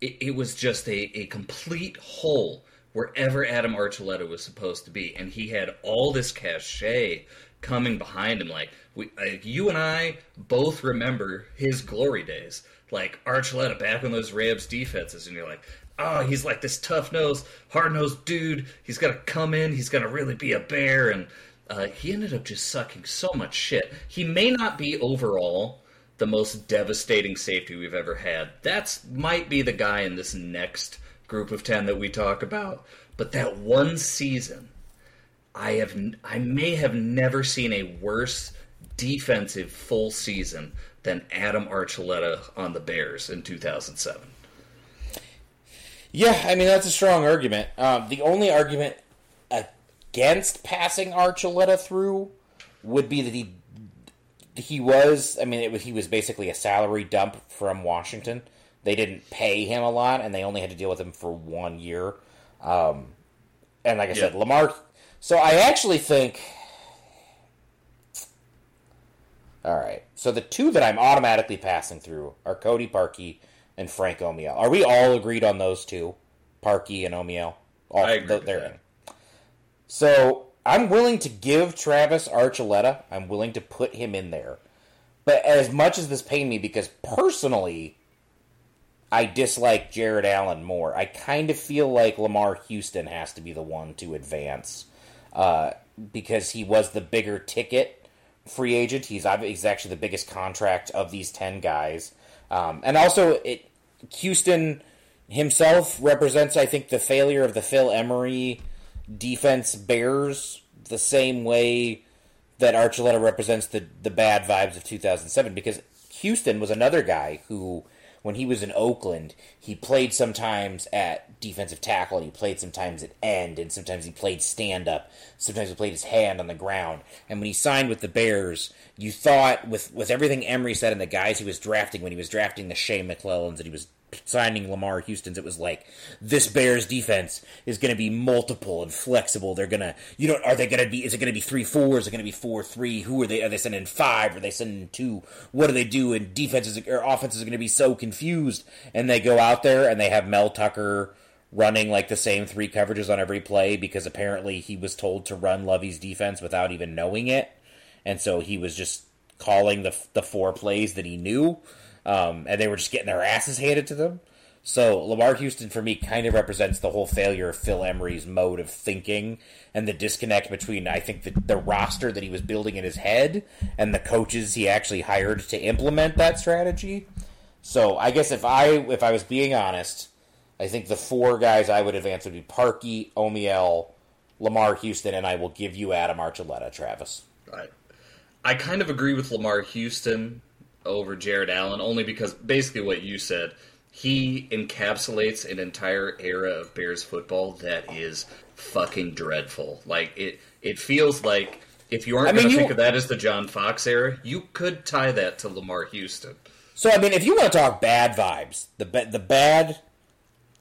It, it was just a, a complete hole wherever Adam Archuleta was supposed to be, and he had all this cachet coming behind him. Like we, like you and I both remember his glory days, like Archuleta back on those Rams defenses, and you're like, oh, he's like this tough nosed, hard nosed dude. He's gonna come in. He's gonna really be a bear, and uh, he ended up just sucking so much shit. He may not be overall the most devastating safety we've ever had. That's might be the guy in this next group of 10 that we talk about. But that one season, I have I may have never seen a worse defensive full season than Adam Archuleta on the Bears in 2007. Yeah, I mean that's a strong argument. Um, the only argument against passing Archuleta through would be that he he was. I mean, it was he was basically a salary dump from Washington. They didn't pay him a lot, and they only had to deal with him for one year. Um, and like I said, Yeah. Lamarr. So I actually think. All right. So the two that I'm automatically passing through are Cody Parkey and Frank Omiyale. Are we all agreed on those two? Parkey and Omiyale? All, I agree they're in. So I'm willing to give Travis Archuleta. I'm willing to put him in there. But as much as this pained me, because personally, I dislike Jared Allen more. I kind of feel like Lamarr Houston has to be the one to advance uh, because he was the bigger ticket free agent. He's he's actually the biggest contract of these ten guys, um, and also it Houston himself represents, I think, the failure of the Phil Emery defense bears the same way that Archuleta represents the the bad vibes of 2007 because Houston was another guy who when he was in Oakland, he played sometimes at defensive tackle and he played sometimes at end and sometimes he played stand up. Sometimes he played his hand on the ground. And when he signed with the Bears, you thought with with everything Emery said and the guys he was drafting when he was drafting the Shea McClellins and he was signing Lamarr Houston's, it was like this Bears defense is going to be multiple and flexible. They're gonna, you know, are they going to be? Is it going to be three four? Is it going to be four three? Who are they? Are they sending five? Are they sending two? What do they do? And defenses or offenses are going to be so confused, and they go out there and they have Mel Tucker running like the same three coverages on every play because apparently he was told to run Lovie's defense without even knowing it, and so he was just calling the the four plays that he knew um, and they were just getting their asses handed to them. So Lamarr Houston for me kind of represents the whole failure of Phil Emery's mode of thinking and the disconnect between I think the, the roster that he was building in his head and the coaches he actually hired to implement that strategy. So I guess if I if I was being honest, I think the four guys I would advance would be Parkey, Omiyale, Lamarr Houston, and I will give you Adam Archuleta, Travis. I, I kind of agree with Lamarr Houston over Jared Allen, only because basically what you said, he encapsulates an entire era of Bears football that is fucking dreadful. Like it, it feels like if you aren't I mean, going to think of that as the John Fox era, you could tie that to Lamarr Houston. So I mean, if you want to talk bad vibes, the the bad,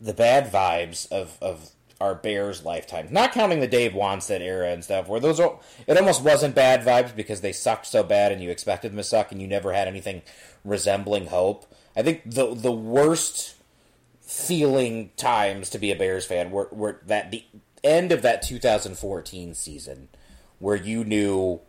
the bad vibes of of our Bears lifetime, not counting the Dave Wannstedt era and stuff, where those are, it almost wasn't bad vibes because they sucked so bad and you expected them to suck and you never had anything resembling hope. I think the the worst feeling times to be a Bears fan were, were that the end of that 2014 season where you knew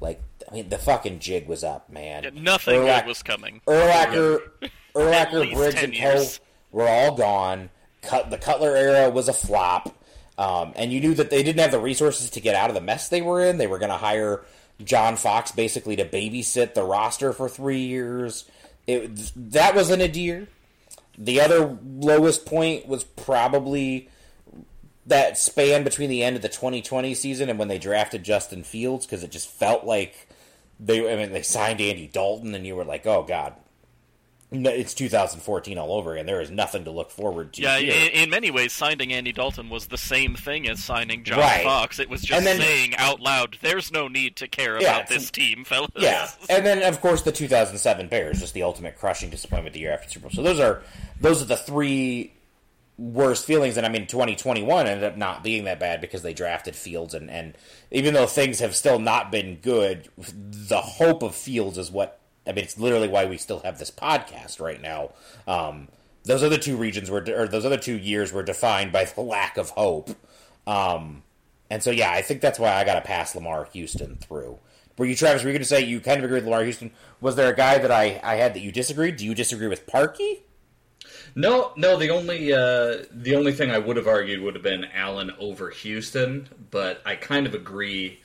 like I mean the fucking jig was up, man. Yeah, nothing was coming. Urlacher, <laughs> least Briggs, and Poe were all gone. Cut the Cutler era was a flop, um, and you knew that they didn't have the resources to get out of the mess they were in. They were going to hire John Fox basically to babysit the roster for three years. It, that was an nadir. The other lowest point was probably that span between the end of the 2020 season and when they drafted Justin Fields because it just felt like they I mean they signed Andy Dalton and you were like, "Oh god. It's 2014 all over again. There is nothing to look forward to Yeah, in, here." in many ways, signing Andy Dalton was the same thing as signing John Right. Fox. It was just then- saying out loud, "There's no need to care Yeah, about this team, fellas." Yeah, <laughs> and then of course the 2007 Bears, just the ultimate crushing disappointment the year after Super Bowl. So those are those are the three worst feelings. And I mean, 2021 ended up not being that bad because they drafted Fields, and and even though things have still not been good, the hope of Fields is what I mean. It's literally why we still have this podcast right now. Um, those other two regions were, or those other two years were defined by the lack of hope. Um, and so, yeah, I think that's why I got to pass Lamarr Houston through. Were you, Travis, were you going to say you kind of agree with Lamarr Houston? Was there a guy that I, I had that you disagreed? Do you disagree with Parkey? No, no. The only uh, the only thing I would have argued would have been Allen over Houston, but I kind of agree.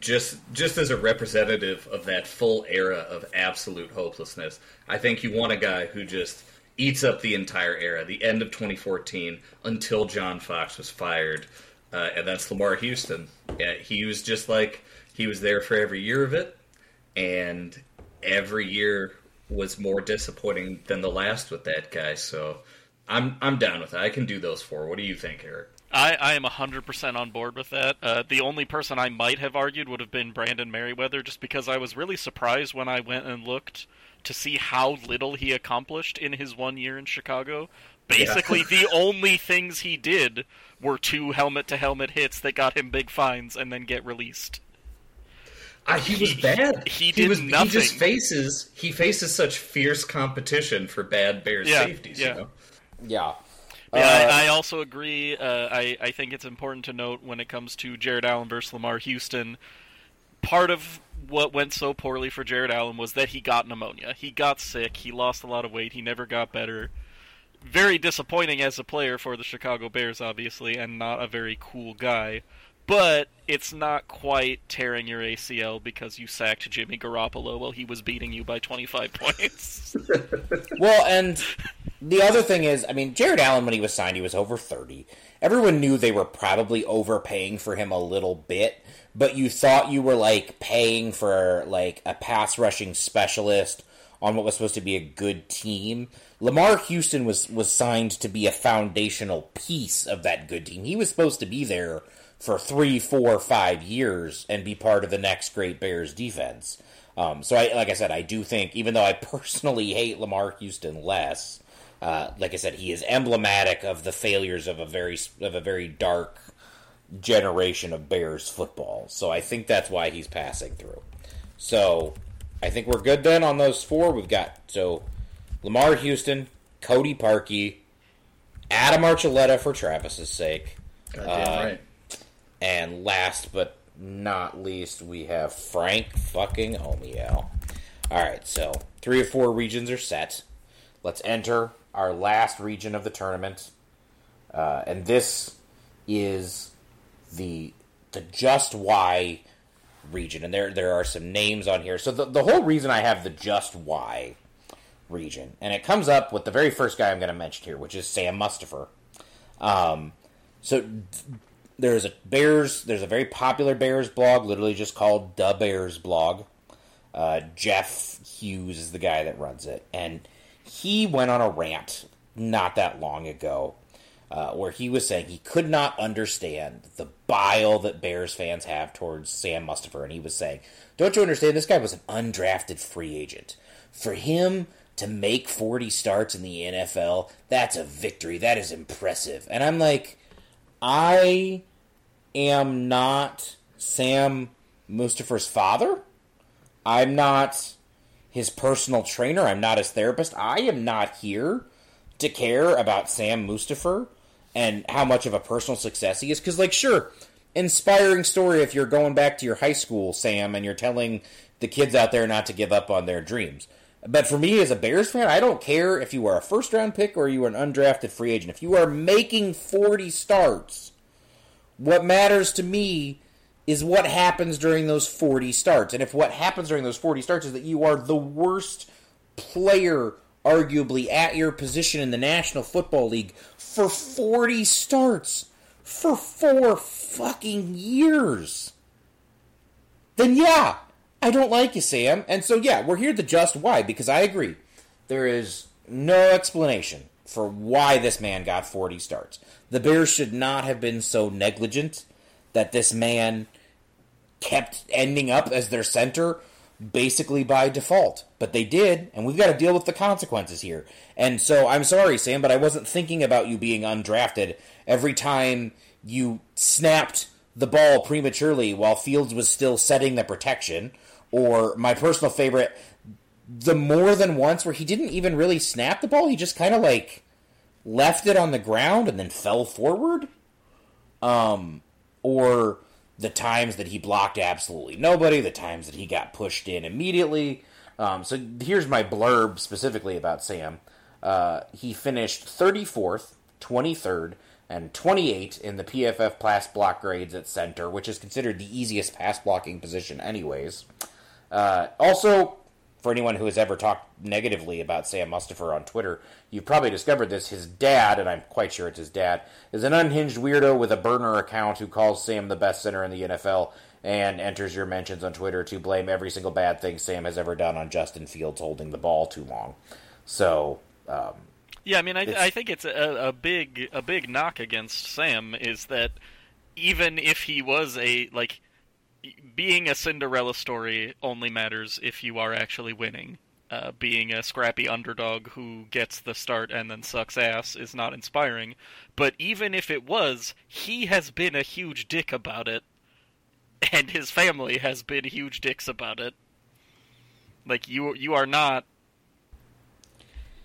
Just just as a representative of that full era of absolute hopelessness, I think you want a guy who just eats up the entire era, the end of 2014 until John Fox was fired, uh, and that's Lamarr Houston. Yeah, he was just like he was there for every year of it, and every year was more disappointing than the last with that guy. So I'm I'm down with it. I can do those four. What do you think, Eric? I, I am 100% on board with that. Uh, the only person I might have argued would have been Brandon Meriweather, just because I was really surprised when I went and looked to see how little he accomplished in his one year in Chicago. Basically, the <laughs> only things he did were two helmet to helmet hits that got him big fines and then get released. Uh, he was He- bad. he did was, He just faces he faces such fierce competition for bad Bears Yeah, safeties. yeah. You know? Yeah. Yeah, Uh, I, I also agree. Uh, I, I think it's important to note when it comes to Jared Allen versus Lamarr Houston, part of what went so poorly for Jared Allen was that he got pneumonia. He got sick. He lost a lot of weight. He never got better. Very disappointing as a player for the Chicago Bears, obviously, and not a very cool guy. But it's not quite tearing your ACL because you sacked Jimmy Garoppolo while he was beating you by 25 <laughs> points. <laughs> Well, and the other thing is, I mean, Jared Allen, when he was signed, he was over 30. Everyone knew they were probably overpaying for him a little bit, but you thought you were, like, paying for, like, a pass rushing specialist on what was supposed to be a good team. Lamarr Houston was, was signed to be a foundational piece of that good team. He was supposed to be there for three, four, five years and be part of the next great Bears defense. Um, so, I, like I said, I do think, even though I personally hate Lamarr Houston less, uh, like I said, he is emblematic of the failures of a very of a very dark generation of Bears football. So I think that's why he's passing through. So I think we're good then on those four. We've got so Lamarr Houston, Cody Parkey, Adam Archuleta for Travis's sake, Goddamn Uh, right. And last but not least, we have Frank fucking Omiyale. All right, so three or four regions are set. Let's enter our last region of the tournament, uh, and this is the the Just Why region. And there there are some names on here. So the the whole reason I have the Just Why region, and it comes up with the very first guy I'm going to mention here, which is Sam Mustipher. Um, so there's a Bears. There's a very popular Bears blog, literally just called the Bears blog. Uh, Jeff Hughes is the guy that runs it, and he went on a rant not that long ago, uh, where he was saying he could not understand the bile that Bears fans have towards Sam Mustipher, and he was saying, "Don't you understand? This guy was an undrafted free agent. For him." To make 40 starts in the NFL, that's a victory. That is impressive. And I'm like, I am not Sam Mustipher's father. I'm not his personal trainer. I'm not his therapist. I am not here to care about Sam Mustipher and how much of a personal success he is. Because, like, sure, inspiring story if you're going back to your high school, Sam, and you're telling the kids out there not to give up on their dreams. But for me as a Bears fan, I don't care if you are a first round pick or you are an undrafted free agent. If you are making 40 starts, what matters to me is what happens during those 40 starts. And if what happens during those 40 starts is that you are the worst player, arguably, at your position in the National Football League for 40 starts for four fucking years, then yeah, I don't like you, Sam. And so, yeah, we're here to just why, because I agree. There is no explanation for why this man got 40 starts. The Bears should not have been so negligent that this man kept ending up as their center basically by default. But they did, and we've got to deal with the consequences here. And so I'm sorry, Sam, but I wasn't thinking about you being undrafted every time you snapped the ball prematurely while Fields was still setting the protection. Or my personal favorite, the more than once where he didn't even really snap the ball, he just kind of like left it on the ground and then fell forward. Um, or the times that he blocked absolutely nobody, the times that he got pushed in immediately. Um, so here's my blurb specifically about Sam. Uh, he finished 34th, 23rd, and 28 in the PFF pass block grades at center, which is considered the easiest pass blocking position, anyways. Uh, also, for anyone who has ever talked negatively about Sam Mustipher on Twitter, you've probably discovered this. His dad, and I'm quite sure it's his dad, is an unhinged weirdo with a burner account who calls Sam the best center in the NFL and enters your mentions on Twitter to blame every single bad thing Sam has ever done on Justin Fields holding the ball too long. So, um, Yeah, I mean, I, I think it's a, a big a big knock against Sam is that even if he was a like being a Cinderella story only matters if you are actually winning. Uh, being a scrappy underdog who gets the start and then sucks ass is not inspiring. But even if it was, he has been a huge dick about it, and his family has been huge dicks about it. Like you, you are not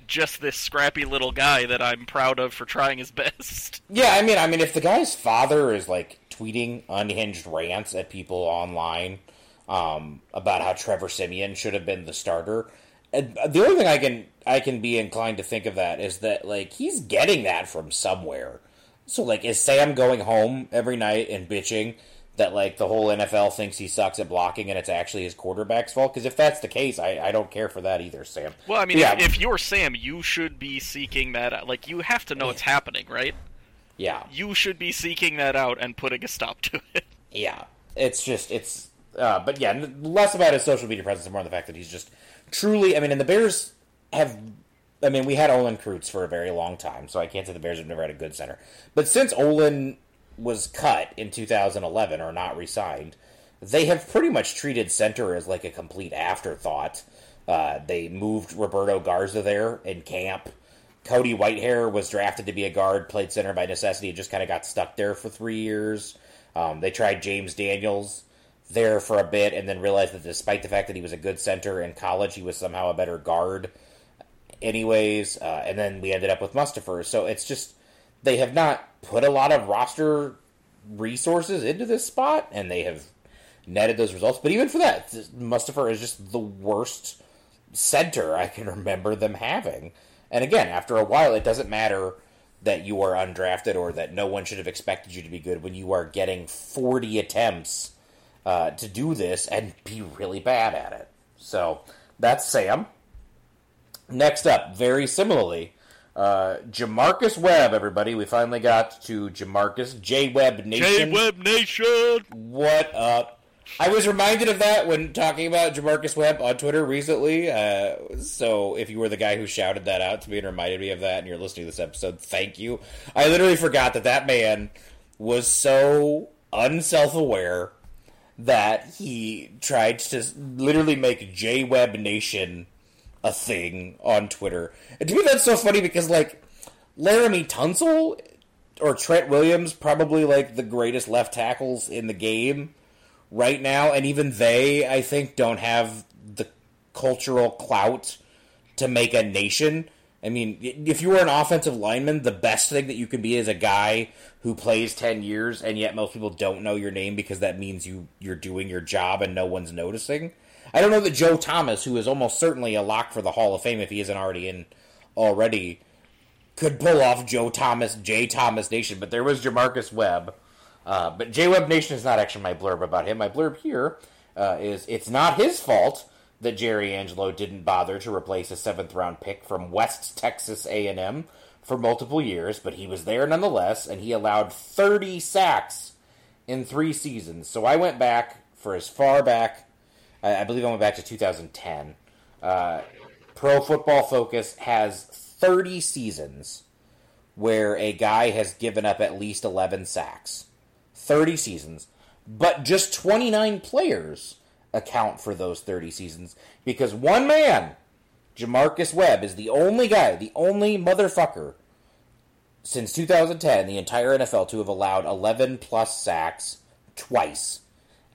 just this scrappy little guy that I'm proud of for trying his <laughs> best. Yeah, I mean, I mean, if the guy's father is like tweeting unhinged rants at people online um, about how Trevor Siemian should have been the starter, and the only thing I can I can be inclined to think of that is that like he's getting that from somewhere. So like, is Sam going home every night and bitching that like the whole NFL thinks he sucks at blocking and it's actually his quarterback's fault? Because if that's the case, I, I don't care for that either, Sam. Well, I mean, yeah, if, if you're Sam, you should be seeking that. Like, you have to know it's happening, right? Yeah, You should be seeking that out and putting a stop to it. Yeah, it's just it's. Uh, but yeah, less about his social media presence and more on the fact that he's just truly. I mean, and the Bears have. I mean, we had Olin Kreutz for a very long time, so I can't say the Bears have never had a good center. But since Olin was cut in 2011 or not re-signed, they have pretty much treated center as like a complete afterthought. Uh, they moved Roberto Garza there in camp. Cody Whitehair was drafted to be a guard, played center by necessity, and just kind of got stuck there for three years. Um, they tried James Daniels there for a bit, and then realized that despite the fact that he was a good center in college, he was somehow a better guard. Anyways, uh, and then we ended up with Mustipher. So it's just they have not put a lot of roster resources into this spot, and they have netted those results. But even for that, Mustipher is just the worst center I can <laughs> remember them having. And again, after a while, it doesn't matter that you are undrafted or that no one should have expected you to be good when you are getting 40 attempts uh, to do this and be really bad at it. So that's Sam. Next up, very similarly, uh, J'Marcus Webb, everybody. We finally got to J'Marcus J Webb Nation. J Webb Nation! What up? I was reminded of that when talking about J'Marcus Webb on Twitter recently. Uh, so if you were the guy who shouted that out to me and reminded me of that, and you're listening to this episode, thank you. I literally forgot that that man was so unself-aware that he tried to literally make J Webb Nation a thing on Twitter. And to me, that's so funny because like Laremy Tunsil or Trent Williams, probably like the greatest left tackles in the game right now, and even they, I think, don't have the cultural clout to make a nation. I mean, if you were an offensive lineman, the best thing that you can be is a guy who plays 10 years and yet most people don't know your name because that means you you're doing your job and no one's noticing. I don't know that Joe Thomas, who is almost certainly a lock for the Hall of Fame if he isn't already in already, could pull off Joe Thomas, J Thomas Nation, but there was J'Marcus Webb. Uh, but J Webb Nation is not actually my blurb about him. My blurb here uh, is it's not his fault that Jerry Angelo didn't bother to replace a seventh round pick from West Texas A&M for multiple years, but he was there nonetheless, and he allowed 30 sacks in three seasons. So I went back for as far back, I I believe I went back to 2010. Uh, Pro Football Focus has 30 seasons where a guy has given up at least 11 sacks. 30 seasons. But just 29 players account for those 30 seasons because one man, J'Marcus Webb, is the only guy, the only motherfucker since 2010 the entire NFL to have allowed 11 plus sacks twice.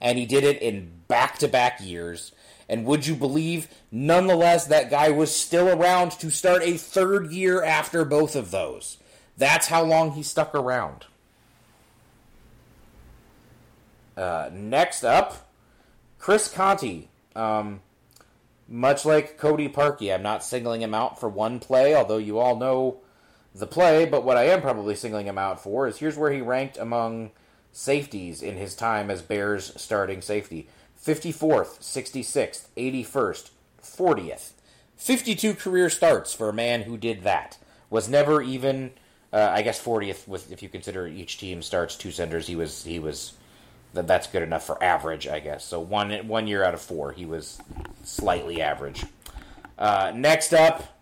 And he did it in back to back years. And would you believe, nonetheless, that guy was still around to start a third year after both of those? That's how long he stuck around. Uh, next up, Chris Conte. Um, much like Cody Parkey, I'm not singling him out for one play, although you all know the play. But what I am probably singling him out for is here's where he ranked among safeties in his time as Bears starting safety 54th, 66th, 81st, 40th. 52 career starts for a man who did that. Was never even, uh, I guess, 40th with if you consider each team starts two centers. He was he was that that's good enough for average, I guess. So one one year out of four, he was slightly average. Uh, next up,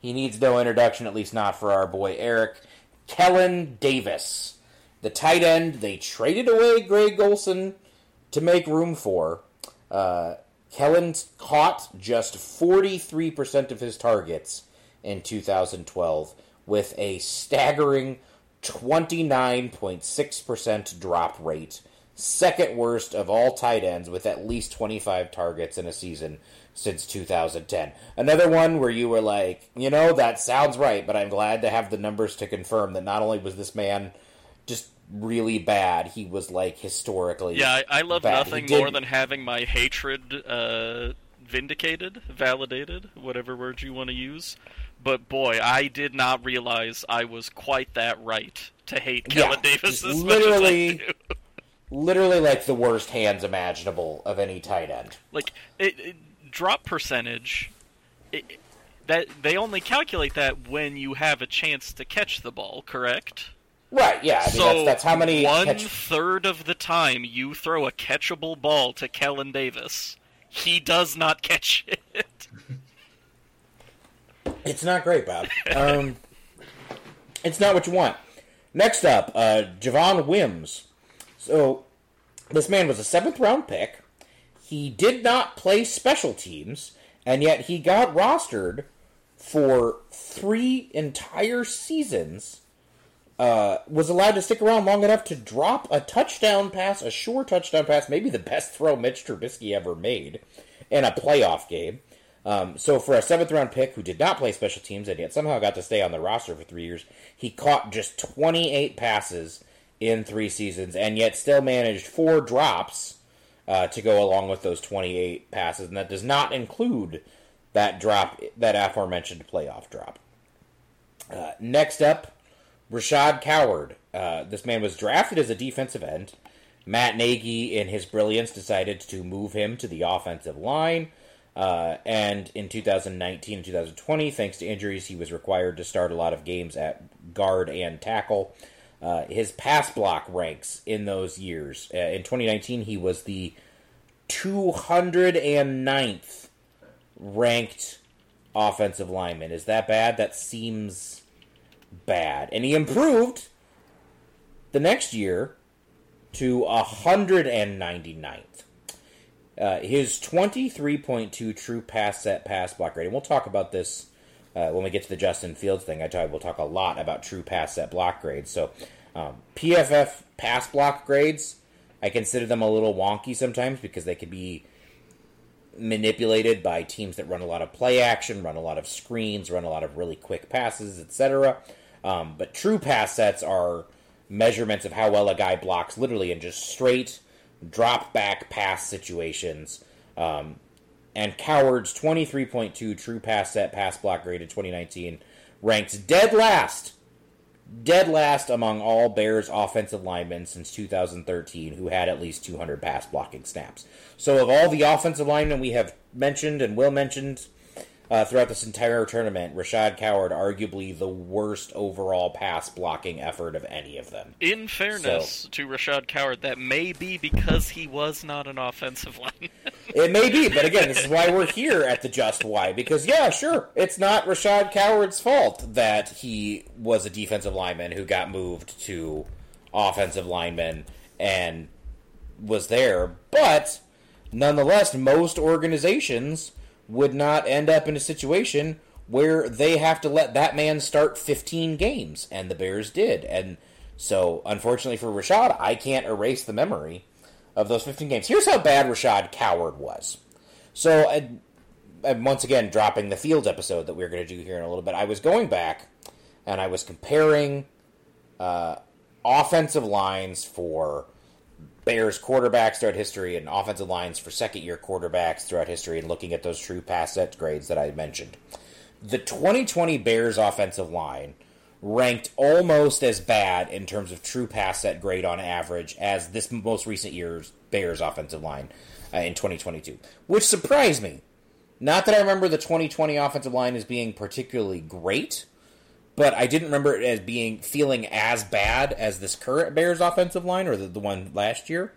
he needs no introduction, at least not for our boy Eric Kellen Davis, the tight end they traded away Greg Olsen to make room for. Uh, Kellen caught just 43% of his targets in 2012 with a staggering 29.6% drop rate second worst of all tight ends with at least 25 targets in a season since 2010. Another one where you were like, you know, that sounds right, but I'm glad to have the numbers to confirm that not only was this man just really bad, he was like historically. Yeah, I, I love bad. nothing more than having my hatred uh, vindicated, validated, whatever word you want to use. But boy, I did not realize I was quite that right to hate Yeah, Kellen Davis as literally- much as I do. <laughs> literally like the worst hands imaginable of any tight end. Like it, it, drop percentage. It, that they only calculate that when you have a chance to catch the ball, correct? Right, yeah. I mean, so that's, that's how many one catch- third of the time you throw a catchable ball to Kellen Davis, he does not catch it. <laughs> It's not great, Bob. Um, it's not what you want. Next up, uh, Javon Wims. So, this man was a seventh round pick. He did not play special teams, and yet he got rostered for three entire seasons. Uh, was allowed to stick around long enough to drop a touchdown pass, a sure touchdown pass, maybe the best throw Mitch Trubisky ever made in a playoff game. Um, so for a seventh round pick who did not play special teams and yet somehow got to stay on the roster for three years, he caught just 28 passes in three seasons and yet still managed four drops uh, to go along with those 28 passes, and that does not include that drop, that aforementioned playoff drop. Uh, next up, Rashad Coward. Uh, this man was drafted as a defensive end. Matt Nagy, in his brilliance, decided to move him to the offensive line. Uh, and in 2019 and 2020, thanks to injuries, he was required to start a lot of games at guard and tackle. Uh, his pass block ranks in those years. Uh, in 2019, he was the 209th ranked offensive lineman. Is that bad? That seems bad. And he improved the next year to 199th. Uh, his 23.2 true pass set pass block rating. We'll talk about this uh, when we get to the Justin Fields thing, I talk, we'll talk a lot about true pass set block grades. So, um, PFF pass block grades, I consider them a little wonky sometimes because they can be manipulated by teams that run a lot of play action, run a lot of screens, run a lot of really quick passes, etc. Um, but true pass sets are measurements of how well a guy blocks, literally in just straight drop back pass situations. Um, and Coward's 23.2 true pass set pass block grade in 2019 ranks dead last, dead last among all Bears offensive linemen since 2013 who had at least 200 pass blocking snaps. So, of all the offensive linemen we have mentioned and will mentioned uh, throughout this entire tournament, Rashad Coward arguably the worst overall pass blocking effort of any of them. In fairness to Rashad Coward, that may be because he was not an offensive <laughs> lineman. It may be, but again, this is why we're here at the Just Why. Because, yeah, sure, it's not Rashad Coward's fault that he was a defensive lineman who got moved to offensive lineman and was there. But, nonetheless, most organizations would not end up in a situation where they have to let that man start 15 games, and the Bears did. And so, unfortunately for Rashad, I can't erase the memory of those 15 games. Here's how bad Rashad Coward was. So, once again, dropping the Fields episode that we are going to do here in a little bit, I was going back and I was comparing uh, offensive lines for Bears quarterbacks throughout history and offensive lines for second year quarterbacks throughout history and looking at those true pass set grades that I mentioned. The 2020 Bears offensive line ranked almost as bad in terms of true pass set grade on average as this most recent year's Bears offensive line uh, in 2022, which surprised me. Not that I remember the 2020 offensive line as being particularly great, but I didn't remember it as being feeling as bad as this current Bears offensive line or the, the one last year.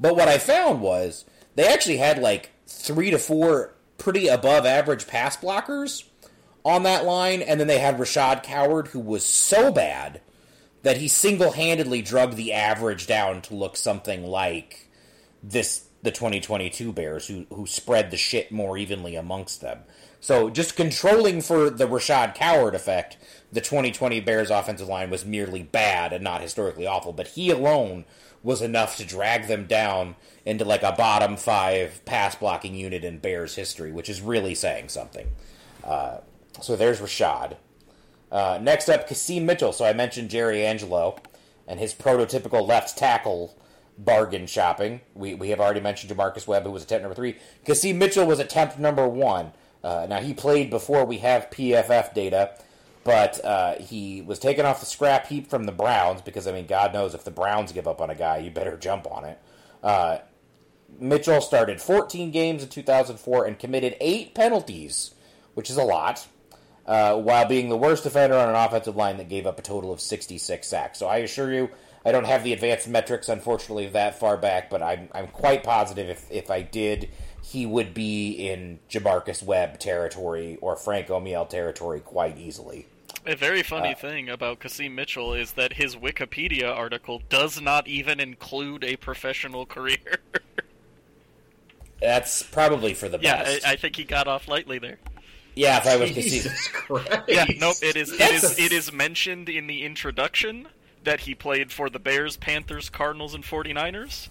But what I found was they actually had like three to four pretty above average pass blockers on that line, and then they had Rashad Coward, who was so bad that he single handedly drug the average down to look something like this the 2022 Bears, who who spread the shit more evenly amongst them. So just controlling for the Rashad Coward effect, the 2020 Bears offensive line was merely bad and not historically awful, but he alone was enough to drag them down into like a bottom five pass blocking unit in Bears history, which is really saying something. Uh, so there's Rashad. Uh, next up, Qasim Mitchell. So I mentioned Jerry Angelo and his prototypical left tackle bargain shopping. We, we have already mentioned J'Marcus Webb, who was attempt number three. Qasim Mitchell was attempt number one. Uh, now, he played before we have PFF data, but uh, he was taken off the scrap heap from the Browns because, I mean, God knows if the Browns give up on a guy, you better jump on it. Uh, Mitchell started 14 games in 2004 and committed eight penalties, which is a lot uh, while being the worst defender on an offensive line that gave up a total of 66 sacks. So I assure you, I don't have the advanced metrics, unfortunately, that far back, but I'm, I'm quite positive if, if I did, he would be in J'Marcus Webb territory or Frank Omiyale territory quite easily. A very funny thing about Qasim Mitchell is that his Wikipedia article does not even include a professional career. <laughs> That's probably for the yeah, best. I, I think he got off lightly there. Yeah, if I was Qasim. Jesus Christ. Yeah, nope. It is. It That's is. a- It is mentioned in the introduction that he played for the Bears, Panthers, Cardinals, and 49ers.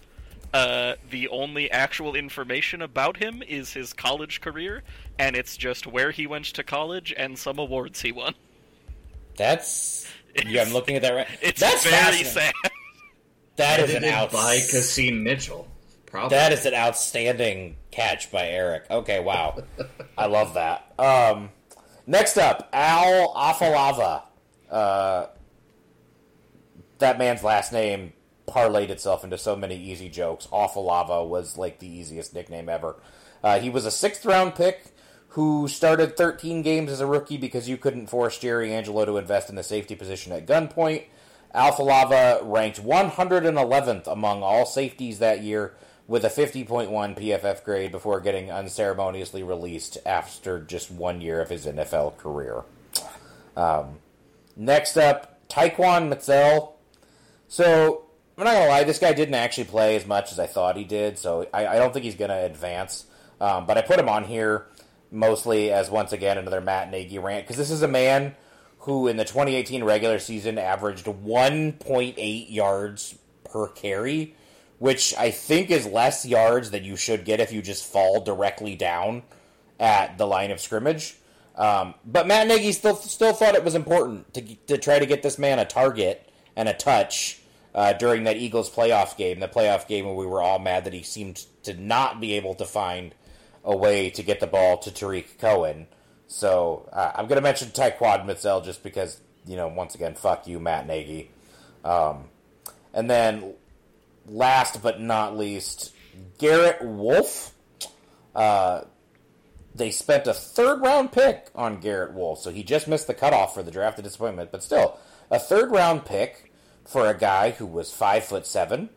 Uh, the only actual information about him is his college career, and it's just where he went to college and some awards he won. That's. Yeah, I'm looking at that right. <laughs> It's That's very sad. That is an Edited out. by Qasim Mitchell. Probably. That is an outstanding catch by Eric. Okay, wow. I love that. Um, next up, Al Afalava. Uh, that man's last name parlayed itself into so many easy jokes. Awfulava was like the easiest nickname ever. Uh, he was a sixth round pick who started 13 games as a rookie because you couldn't force Jerry Angelo to invest in the safety position at gunpoint. Afalava ranked 111th among all safeties that year with a 50.1 PFF grade before getting unceremoniously released after just one year of his NFL career. Um, next up, Taquan Mizzell. So, I'm not gonna lie, this guy didn't actually play as much as I thought he did, so I, I don't think he's gonna advance. Um, but I put him on here mostly as once again another Matt Nagy rant because this is a man who in the 2018 regular season averaged 1.8 yards per carry, which I think is less yards than you should get if you just fall directly down at the line of scrimmage. Um, but Matt Nagy still still thought it was important to to try to get this man a target and a touch uh, during that Eagles playoff game, the playoff game where we were all mad that he seemed to not be able to find a way to get the ball to Tarik Cohen. So uh, I'm going to mention Taquan Mizzell just because you know once again, fuck you, Matt Nagy. Um, and then last but not least, Garrett Wolfe. Uh, they spent a third round pick on Garrett Wolfe, so he just missed the cutoff for the draft of disappointment. But still, a third round pick for a guy who was five foot seven,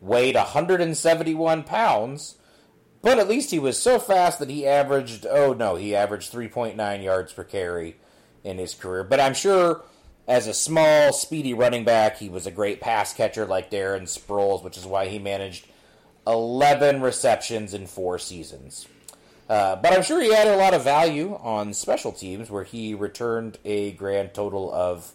weighed 171 pounds, but at least he was so fast that he averaged oh no, he averaged 3.9 yards per carry in his career. But I'm sure as a small, speedy running back, he was a great pass catcher like Darren Sproles, which is why he managed 11 receptions in four seasons. Uh, but I'm sure he added a lot of value on special teams where he returned a grand total of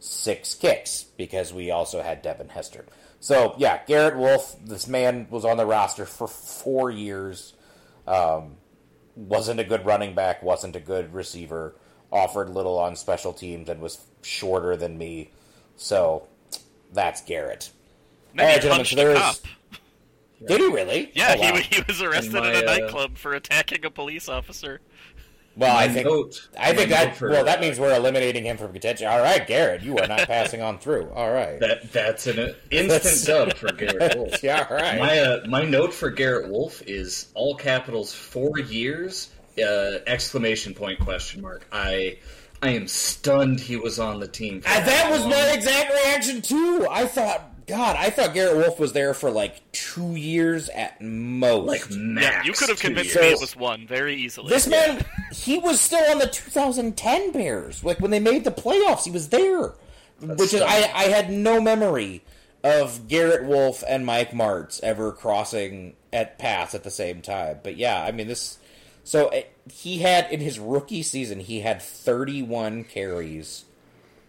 six kicks because we also had Devin Hester. So, yeah, Garrett Wolfe, this man was on the roster for four years. Um, wasn't a good running back, wasn't a good receiver, offered little on special teams, and was shorter than me. So, that's Garrett. Then All he gentlemen, punched so there cop. Did he really? Yeah, Oh, wow. he, he was arrested in, my, at a uh, nightclub for attacking a police officer. Well, I think note- I think that for- well that means we're eliminating him from contention. All right, Garrett, you are not <laughs> passing on through. All right. That that's an <laughs> That's- instant dub for Garrett <laughs> Wolfe. yeah, all right. My uh, my note for Garrett Wolfe is all capitals four years uh, exclamation point question mark. I I am stunned he was on the team. For Uh, that was long. my exact reaction too. I thought, God, I thought Garrett Wolfe was there for like two years at most. like max. Yeah, you could have convinced years. me it was one very easily. this man, he was still on the 2010 Bears. Like when they made the playoffs, he was there. Which is, I, I had no memory of Garrett Wolfe and Mike Martz ever crossing at paths at the same time. But yeah, I mean this. So eh, he had in his rookie season, he had 31 carries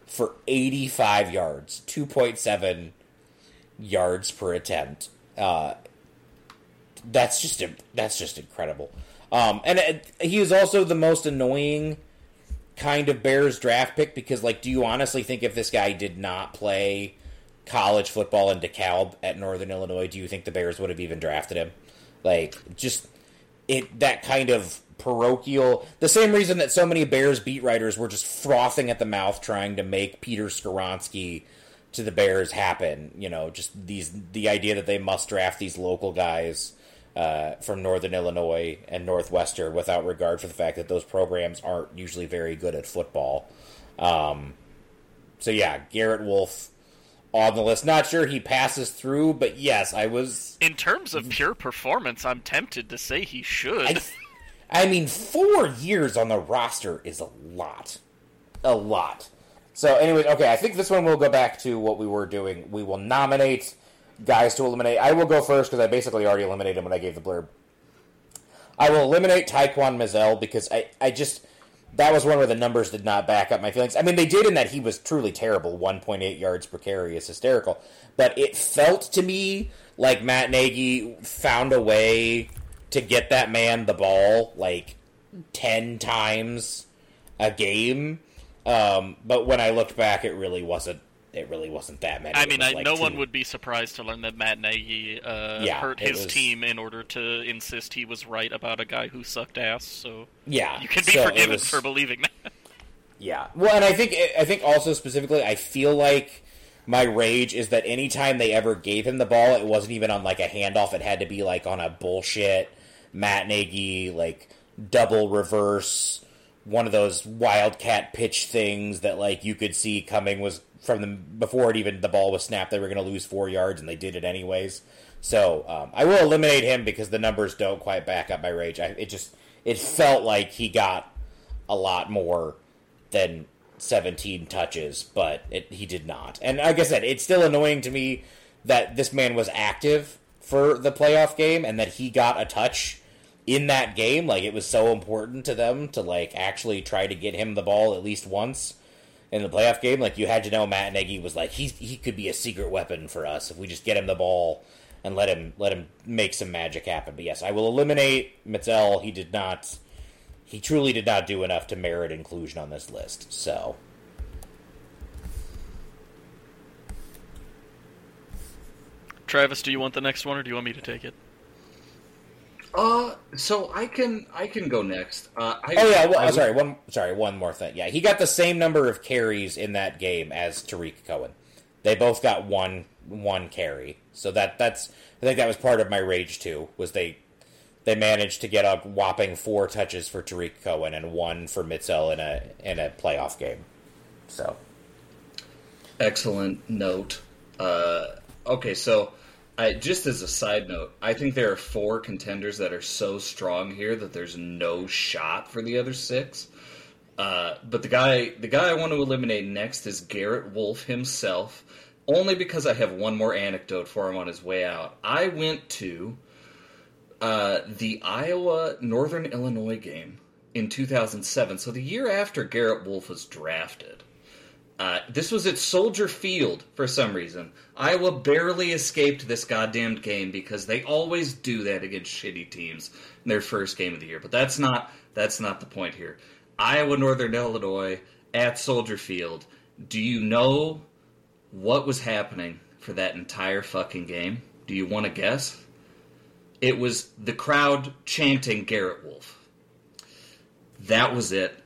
for 85 yards, 2.7 yards per attempt. Uh, that's just that's just incredible. Um, and it, he was also the most annoying kind of Bears draft pick because, like, do you honestly think if this guy did not play college football in DeKalb at Northern Illinois, do you think the Bears would have even drafted him? Like, just it that kind of parochial. The same reason that so many Bears beat writers were just frothing at the mouth trying to make Peter Skoronski to the Bears happen. You know, just these the idea that they must draft these local guys uh, from Northern Illinois and Northwestern without regard for the fact that those programs aren't usually very good at football. Um, so yeah, Garrett Wolfe on the list. Not sure he passes through, but yes, I was. In terms of pure performance, I'm tempted to say he should. I, I mean, four years on the roster is a lot, a lot. So, anyways, okay, I think this one will go back to what we were doing. We will nominate guys to eliminate. I will go first because I basically already eliminated him when I gave the blurb. I will eliminate Taquan Mizzell because I, I just that was one where the numbers did not back up my feelings. I mean, they did in that he was truly terrible. 1.8 yards per carry hysterical. But it felt to me like Matt Nagy found a way to get that man the ball like 10 times a game. Um, but when I looked back, it really wasn't. It really wasn't that many. I mean, I, like no two. one would be surprised to learn that Matt Nagy uh, Yeah, hurt his was- team in order to insist he was right about a guy who sucked ass. So Yeah, you can be so forgiven was- for believing that. <laughs> Yeah. Well, and I think I think also specifically, I feel like my rage is that anytime they ever gave him the ball, it wasn't even on like a handoff. It had to be like on a bullshit Matt Nagy like double reverse, one of those wildcat pitch things that like you could see coming was from the before it even the ball was snapped. They were going to lose four yards, and they did it anyways. So um, I will eliminate him because the numbers don't quite back up my rage. I, it just it felt like he got a lot more than 17 touches, but it, he did not. And like I said, it's still annoying to me that this man was active for the playoff game and that he got a touch in that game. Like it was so important to them to like actually try to get him the ball at least once in the playoff game. Like you had to know Matt Nagy was like he he could be a secret weapon for us if we just get him the ball and let him let him make some magic happen. But yes, I will eliminate Mizzell. He did not. He truly did not do enough to merit inclusion on this list. So. Travis, do you want the next one, or do you want me to take it? Uh, so I can I can go next. Uh, I, Oh yeah, well, I sorry. One sorry, one more thing. Yeah, he got the same number of carries in that game as Tarik Cohen. They both got one one carry. So that that's I think that was part of my rage too. Was they they managed to get a whopping four touches for Tarik Cohen and one for Mizzell in a in a playoff game. So Excellent note. Uh, okay, so I, just as a side note, I think there are four contenders that are so strong here that there's no shot for the other six. Uh, but the guy, the guy I want to eliminate next is Garrett Wolfe himself, only because I have one more anecdote for him on his way out. I went to uh, the Iowa Northern Illinois game in 2007, so the year after Garrett Wolfe was drafted. Uh, this was at Soldier Field for some reason. Iowa barely escaped this goddamn game because they always do that against shitty teams in their first game of the year. But that's not that's not the point here. Iowa Northern Illinois at Soldier Field. Do you know what was happening for that entire fucking game? Do you want to guess? It was the crowd chanting Garrett Wolfe. That was it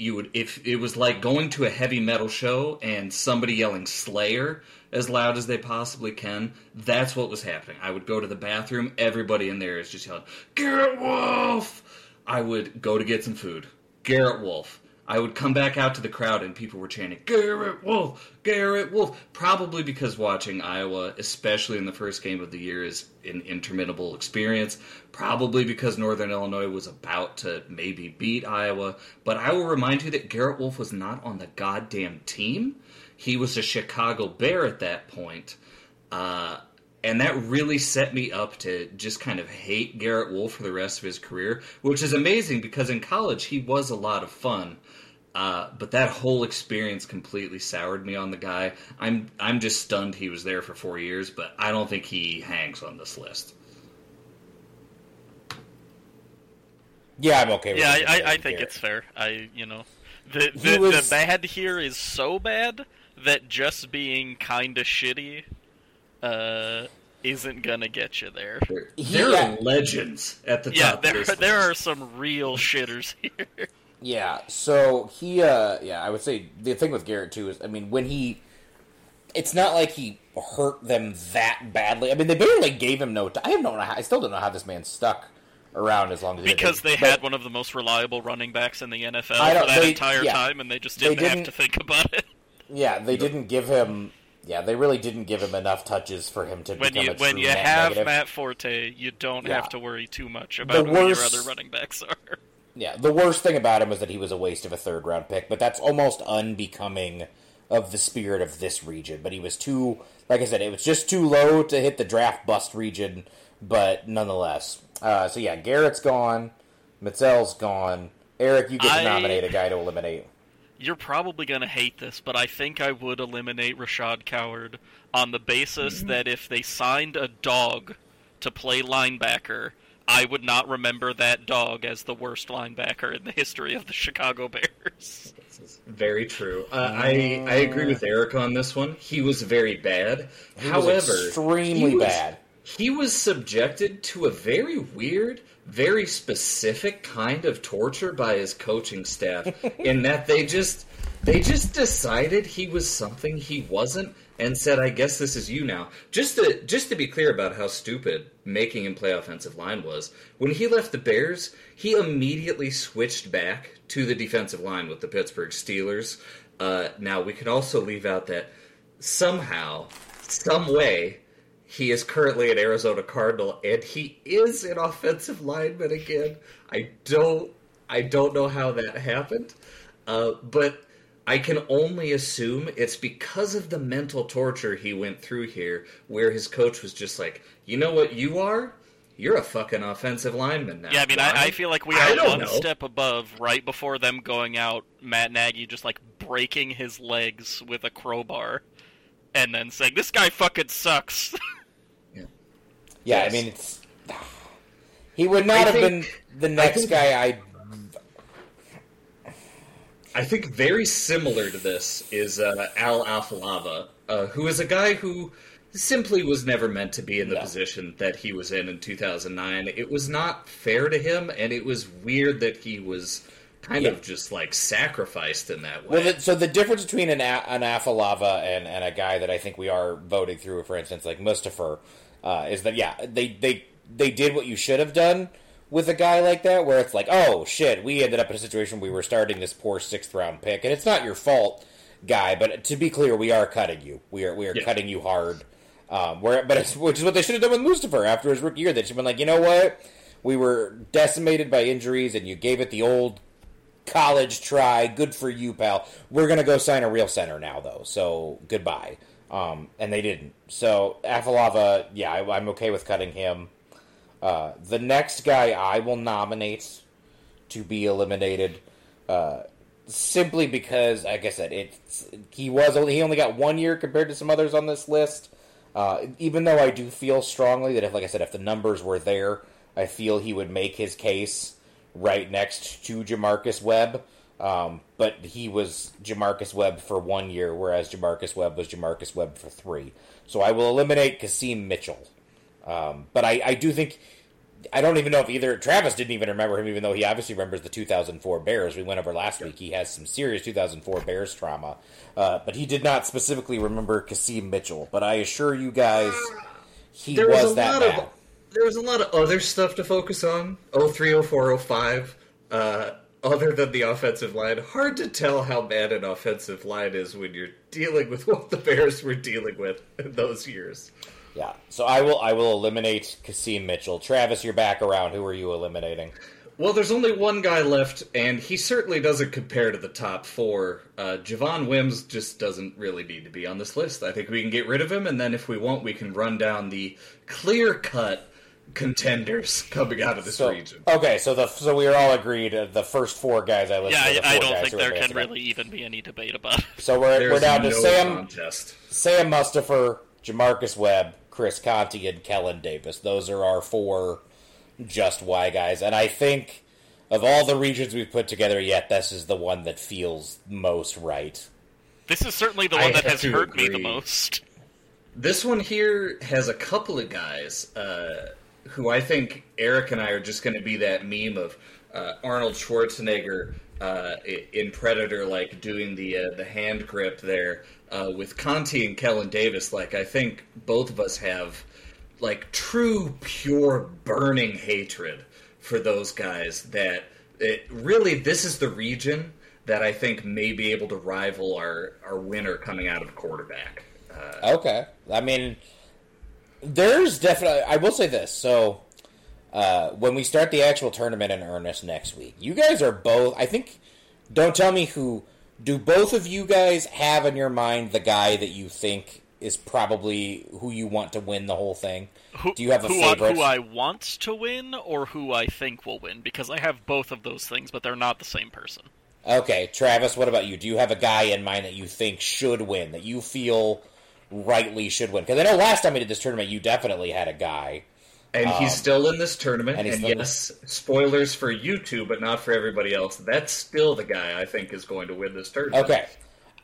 you would if it was like going to a heavy metal show and somebody yelling slayer as loud as they possibly can that's what was happening. I would go to the bathroom. Everybody in there is just yelling Garrett Wolfe! I would go to get some food. Garrett Wolfe i would come back out to the crowd and people were chanting Garrett Wolfe Garrett Wolfe probably because watching iowa especially in the first game of the year is an interminable experience probably because Northern Illinois was about to maybe beat Iowa. But I will remind you that Garrett Wolfe was not on the goddamn team. He was a Chicago Bear at that point. Uh, and that really set me up to just kind of hate Garrett Wolfe for the rest of his career, which is amazing because in college he was a lot of fun. Uh, but that whole experience completely soured me on the guy. I'm I'm just stunned he was there for four years, but I don't think he hangs on this list. yeah, I'm okay. with Yeah. I, I, I think it's fair. I, you know, the He the, was- the bad here is so bad that just being kind of shitty, uh, isn't gonna get you there. There Yeah. are legends at the Yeah, top. there of this there are some real shitters <laughs> here. Yeah, so he, uh, yeah, I would say the thing with Garrett too is, I mean, when he, it's not like he hurt them that badly. I mean, they barely gave him no. T- I don't know. How, I still don't know how this man stuck around as long as he did. Because they But- had one of the most reliable running backs in the NFL for that they- entire yeah. time, and they just didn't, have didn't- to think about it. Yeah, they didn't give him. Yeah, they really didn't give him enough touches for him to When become you a when true you net have negative. Matt Forte, you don't Yeah. have to worry too much about who worst- your other running backs are. <laughs> Yeah, the worst thing about him was that he was a waste of a third round pick, but that's almost unbecoming of the spirit of this region. But he was too, like I said, it was just too low to hit the draft bust region, but nonetheless. Uh, so yeah, Garrett's gone, Mizzell's gone. Eric, you get to I- nominate a guy to eliminate. You're probably going to hate this, but I think I would eliminate Rashad Coward on the basis Mm-hmm. that if they signed a dog to play linebacker, I would not remember that dog as the worst linebacker in the history of the Chicago Bears. very true. Uh, I I agree with Eric on this one. He was very bad. He was However, extremely he was- bad. He was subjected to a very weird, very specific kind of torture by his coaching staff <laughs> in that they just they just decided he was something he wasn't and said, "I guess this is you now." Just to just to be clear about how stupid making him play offensive line was, when he left the Bears, he immediately switched back to the defensive line with the Pittsburgh Steelers. Uh, now we could also leave out that somehow, some way, he is currently an Arizona Cardinal, and he is an offensive lineman again. I don't, I don't know how that happened, uh, but I can only assume it's because of the mental torture he went through here, where his coach was just like, "You know what you are? you're a fucking offensive lineman now. Yeah, I mean, I, I feel like we are one know. step above right before them going out. Matt Nagy just like breaking his legs with a crowbar, and then saying, "This guy fucking sucks." <laughs> Yeah, Yes. I mean it's he would not I have think- been the next think- guy I I think very similar to this is uh, Al Afalava, uh, who is a guy who simply was never meant to be in the No. position that he was in in 2009. It was not fair to him, and it was weird that he was kind Yeah. of just like sacrificed in that way. Well, the, so the difference between an, a- an Afalava and, and a guy that I think we are voting through, for instance, like Mustipher, uh, is that yeah, they they they did what you should have done with a guy like that, where it's like, oh shit, we ended up in a situation where we were starting this poor sixth round pick, and it's not your fault, guy. But to be clear, we are cutting you. We are we are Yeah. cutting you hard. Um, where, but it's, which is what they should have done with Mustipher after his rookie year. They should have been like, you know what, we were decimated by injuries, and you gave it the old college try. Good for you, pal. We're gonna go sign a real center now, though. So goodbye. Um, and they didn't. So Afalava, yeah, I, I'm okay with cutting him. Uh, the next guy I will nominate to be eliminated, uh, simply because, like I said, it's he was only he only got one year compared to some others on this list. Uh, even though I do feel strongly that if, like I said, if the numbers were there, I feel he would make his case right next to J'Marcus Webb. Um, but he was J'Marcus Webb for one year, whereas J'Marcus Webb was J'Marcus Webb for three. So I will eliminate Qasim Mitchell. Um, but I, I do think I don't even know if either Travis didn't even remember him, even though he obviously remembers the 2004 Bears. We went over last week. He has some serious 2004 Bears trauma, uh, but he did not specifically remember Qasim Mitchell. But I assure you guys, he there was, was, that lot bad. of there was a lot of other stuff to focus on. 03, 04, 05, uh, other than the offensive line. Hard to tell how bad an offensive line is when you're dealing with what the Bears were dealing with in those years. Yeah. So I will I will eliminate Qasim Mitchell. Travis, you're back around. Who are you eliminating? Well, there's only one guy left, and he certainly doesn't compare to the top four. Uh, Javon Wims just doesn't really need to be on this list. I think we can get rid of him, and then if we want, we can run down the clear cut contenders coming out of this So, region. okay, so the so we are all agreed. Uh, the first four guys I listed. yeah, are the I, I don't guys think there can advancing. really even be any debate about it. So we're There's we're down to Sam contest. Sam Mustipher, J'Marcus Webb, Chris Conte, and Kellen Davis. Those are our four just why guys. And I think of all the regions we've put together yet, this is the one that feels most right. This is certainly the I one that has to hurt me the most. This one here has a couple of guys uh, who I think Eric and I are just going to be that meme of uh, Arnold Schwarzenegger uh, in Predator, like doing the uh, the hand grip there uh, with Conte and Kellen Davis. Like I think both of us have like true, pure, burning hatred for those guys. That it, really, this is the region that I think may be able to rival our our winner coming out of quarterback. Okay. I mean, there's definitely. I will say this. So, uh, when we start the actual tournament in earnest next week, you guys are both. I think. Don't tell me who. Do both of you guys have in your mind the guy that you think is probably who you want to win the whole thing? Who, Do you have a who favorite? I, who I want to win or who I think will win? Because I have both of those things, but they're not the same person. Okay, Travis, what about you? Do you have a guy in mind that you think should win, that you feel rightly should win? Because I know last time we did this tournament, you definitely had a guy. And he's still in this tournament. Um, and And, yes, spoilers for you two, but not for everybody else. That's still the guy I think is going to win this tournament. Okay,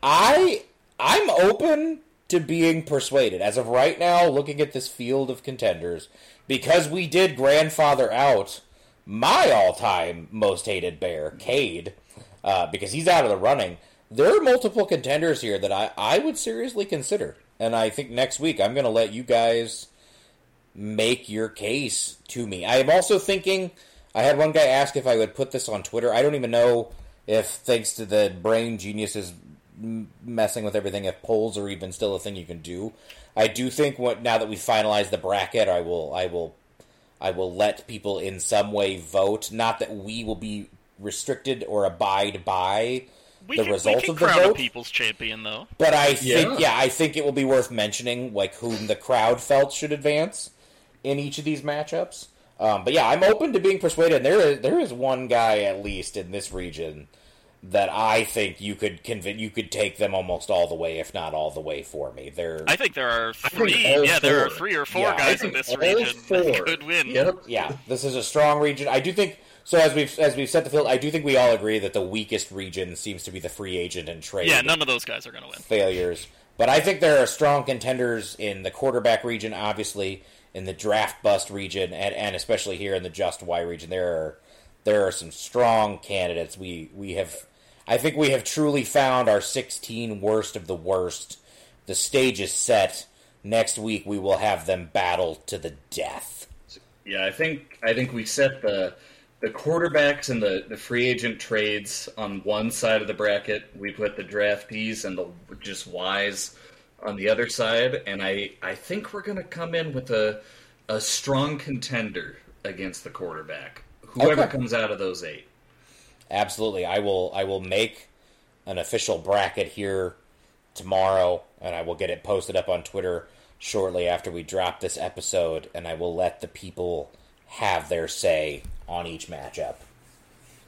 I I'm open to being persuaded. As of right now, looking at this field of contenders, because we did grandfather out my all-time most hated bear, Cade, uh, because he's out of the running. There are multiple contenders here that I, I would seriously consider, and I think next week I'm going to let you guys make your case to me. I am also thinking. I had one guy ask if I would put this on Twitter. I don't even know if, thanks to the brain geniuses messing with everything, if polls are even still a thing you can do. I do think what now that we finalized the bracket, I will, I will, I will let people in some way vote. Not that we will be restricted or abide by We the can, result we can of the crown a vote. people's champion, though. But I think, Yeah. yeah, I think it will be worth mentioning, like whom the crowd felt should advance in each of these matchups. Um, but yeah, I'm open to being persuaded. There is there is one guy at least in this region that I think you could convince you could take them almost all the way, if not all the way, for me. They're I think there are three. all Yeah, there are three or four Yeah, guys in think this all region four. that could win. Yep. yeah, this is a strong region. I do think so. As we've as we've set the field, I do think we all agree that the weakest region seems to be the free agent and trade. Yeah, none of those guys are going to win. failures. But I think there are strong contenders in the quarterback region, obviously in the draft bust region, and, and especially here in the just Y region. There are there are some strong candidates. We we have, I think we have truly found our 16 worst of the worst. The stage is set. Next week we will have them battle to the death. Yeah, I think I think we set the the quarterbacks and the, the free agent trades on one side of the bracket. We put the draftees and the just wise on the other side, and I, I think we're going to come in with a a strong contender against the quarterback. Whoever Okay. comes out of those eight. Absolutely. I will I will make an official bracket here tomorrow and I will get it posted up on Twitter shortly after we drop this episode and I will let the people have their say on each matchup.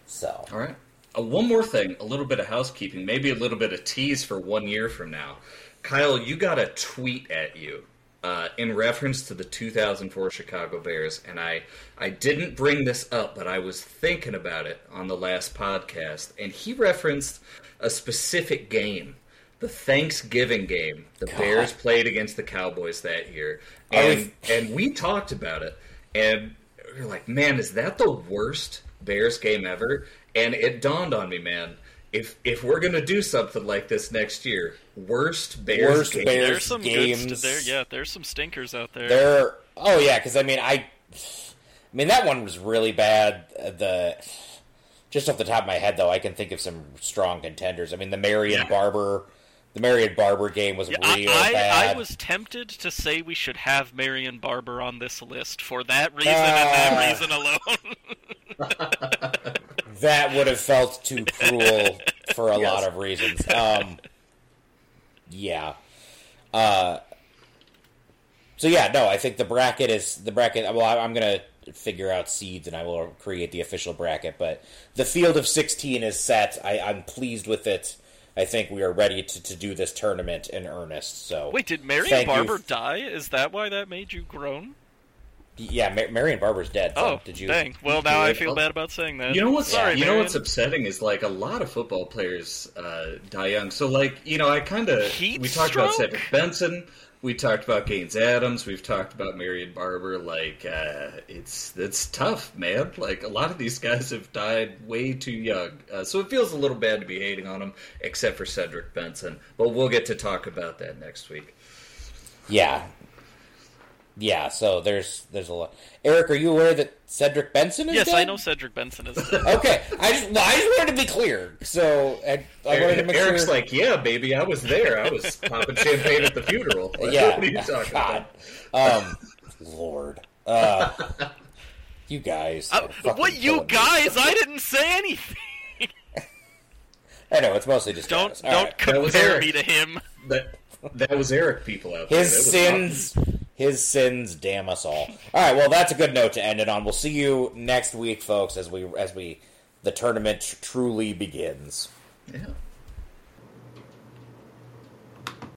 So, All right. Uh, one more thing, a little bit of housekeeping, maybe a little bit of tease for one year from now. Kyle, you got a tweet at you uh, in reference to the 2004 Chicago Bears, and I I didn't bring this up, but I was thinking about it on the last podcast, and he referenced a specific game. The Thanksgiving game the Bears played against the Cowboys that year, we- and and we talked about it, and we are like, man, is that the worst Bears game ever? And it dawned on me, man, if if we're gonna do something like this next year, worst Bears Worst game. Bears- There's some games. good. St- there, yeah, there's some stinkers out there. there Oh yeah, cuz I mean I I mean that one was really bad. Uh, The just off the top of my head though, I can think of some strong contenders. I mean the Marion Yeah. Barber the Marion Barber game was Yeah, real I, bad. I was tempted to say we should have Marion Barber on this list for that reason Ah. and that reason alone. <laughs> that would have felt too cruel for a Yes. lot of reasons. Um, yeah. Uh, so yeah, no, I think the bracket is the bracket. Well, I, I'm gonna figure out seeds and I will create the official bracket. But the field of 16 is set. I, I'm pleased with it. I think we are ready to, to do this tournament in earnest. So Wait, did Marion Thank you. Barber die? Is that why that made you groan? yeah, Mar- Marion Barber's dead. So Oh, did you? dang. Well, now I feel bad about saying that. You know what's Sorry, you know what's upsetting is like a lot of football players uh, die young. So like you know I kind of we talked about? Cedric Benson, we talked about Gaines Adams, we've talked about Marion Barber. Like uh, it's it's tough, man. Like a lot of these guys have died way too young, uh, so it feels a little bad to be hating on them, except for Cedric Benson. But we'll get to talk about that next week. Yeah. Yeah, so there's there's a lot. Eric, are you aware that Cedric Benson is Yes, dead? I know Cedric Benson is dead. <laughs> Okay, I just well, I just wanted to be clear. So I, I wanted to make Eric's sure. like, yeah, baby, I was there. I was popping champagne at the funeral. Like, yeah, what are you talking God, about? um, Lord, uh, you guys. Uh, what, you killing me. guys? I didn't say anything. <laughs> I know it's mostly just Don't Travis. Don't right. Compare me to him. That that was Eric. People out there. His sins, his sins, damn us all. All right, well, that's a good note to end it on. We'll see you next week, folks, as we as we the tournament truly begins. Yeah.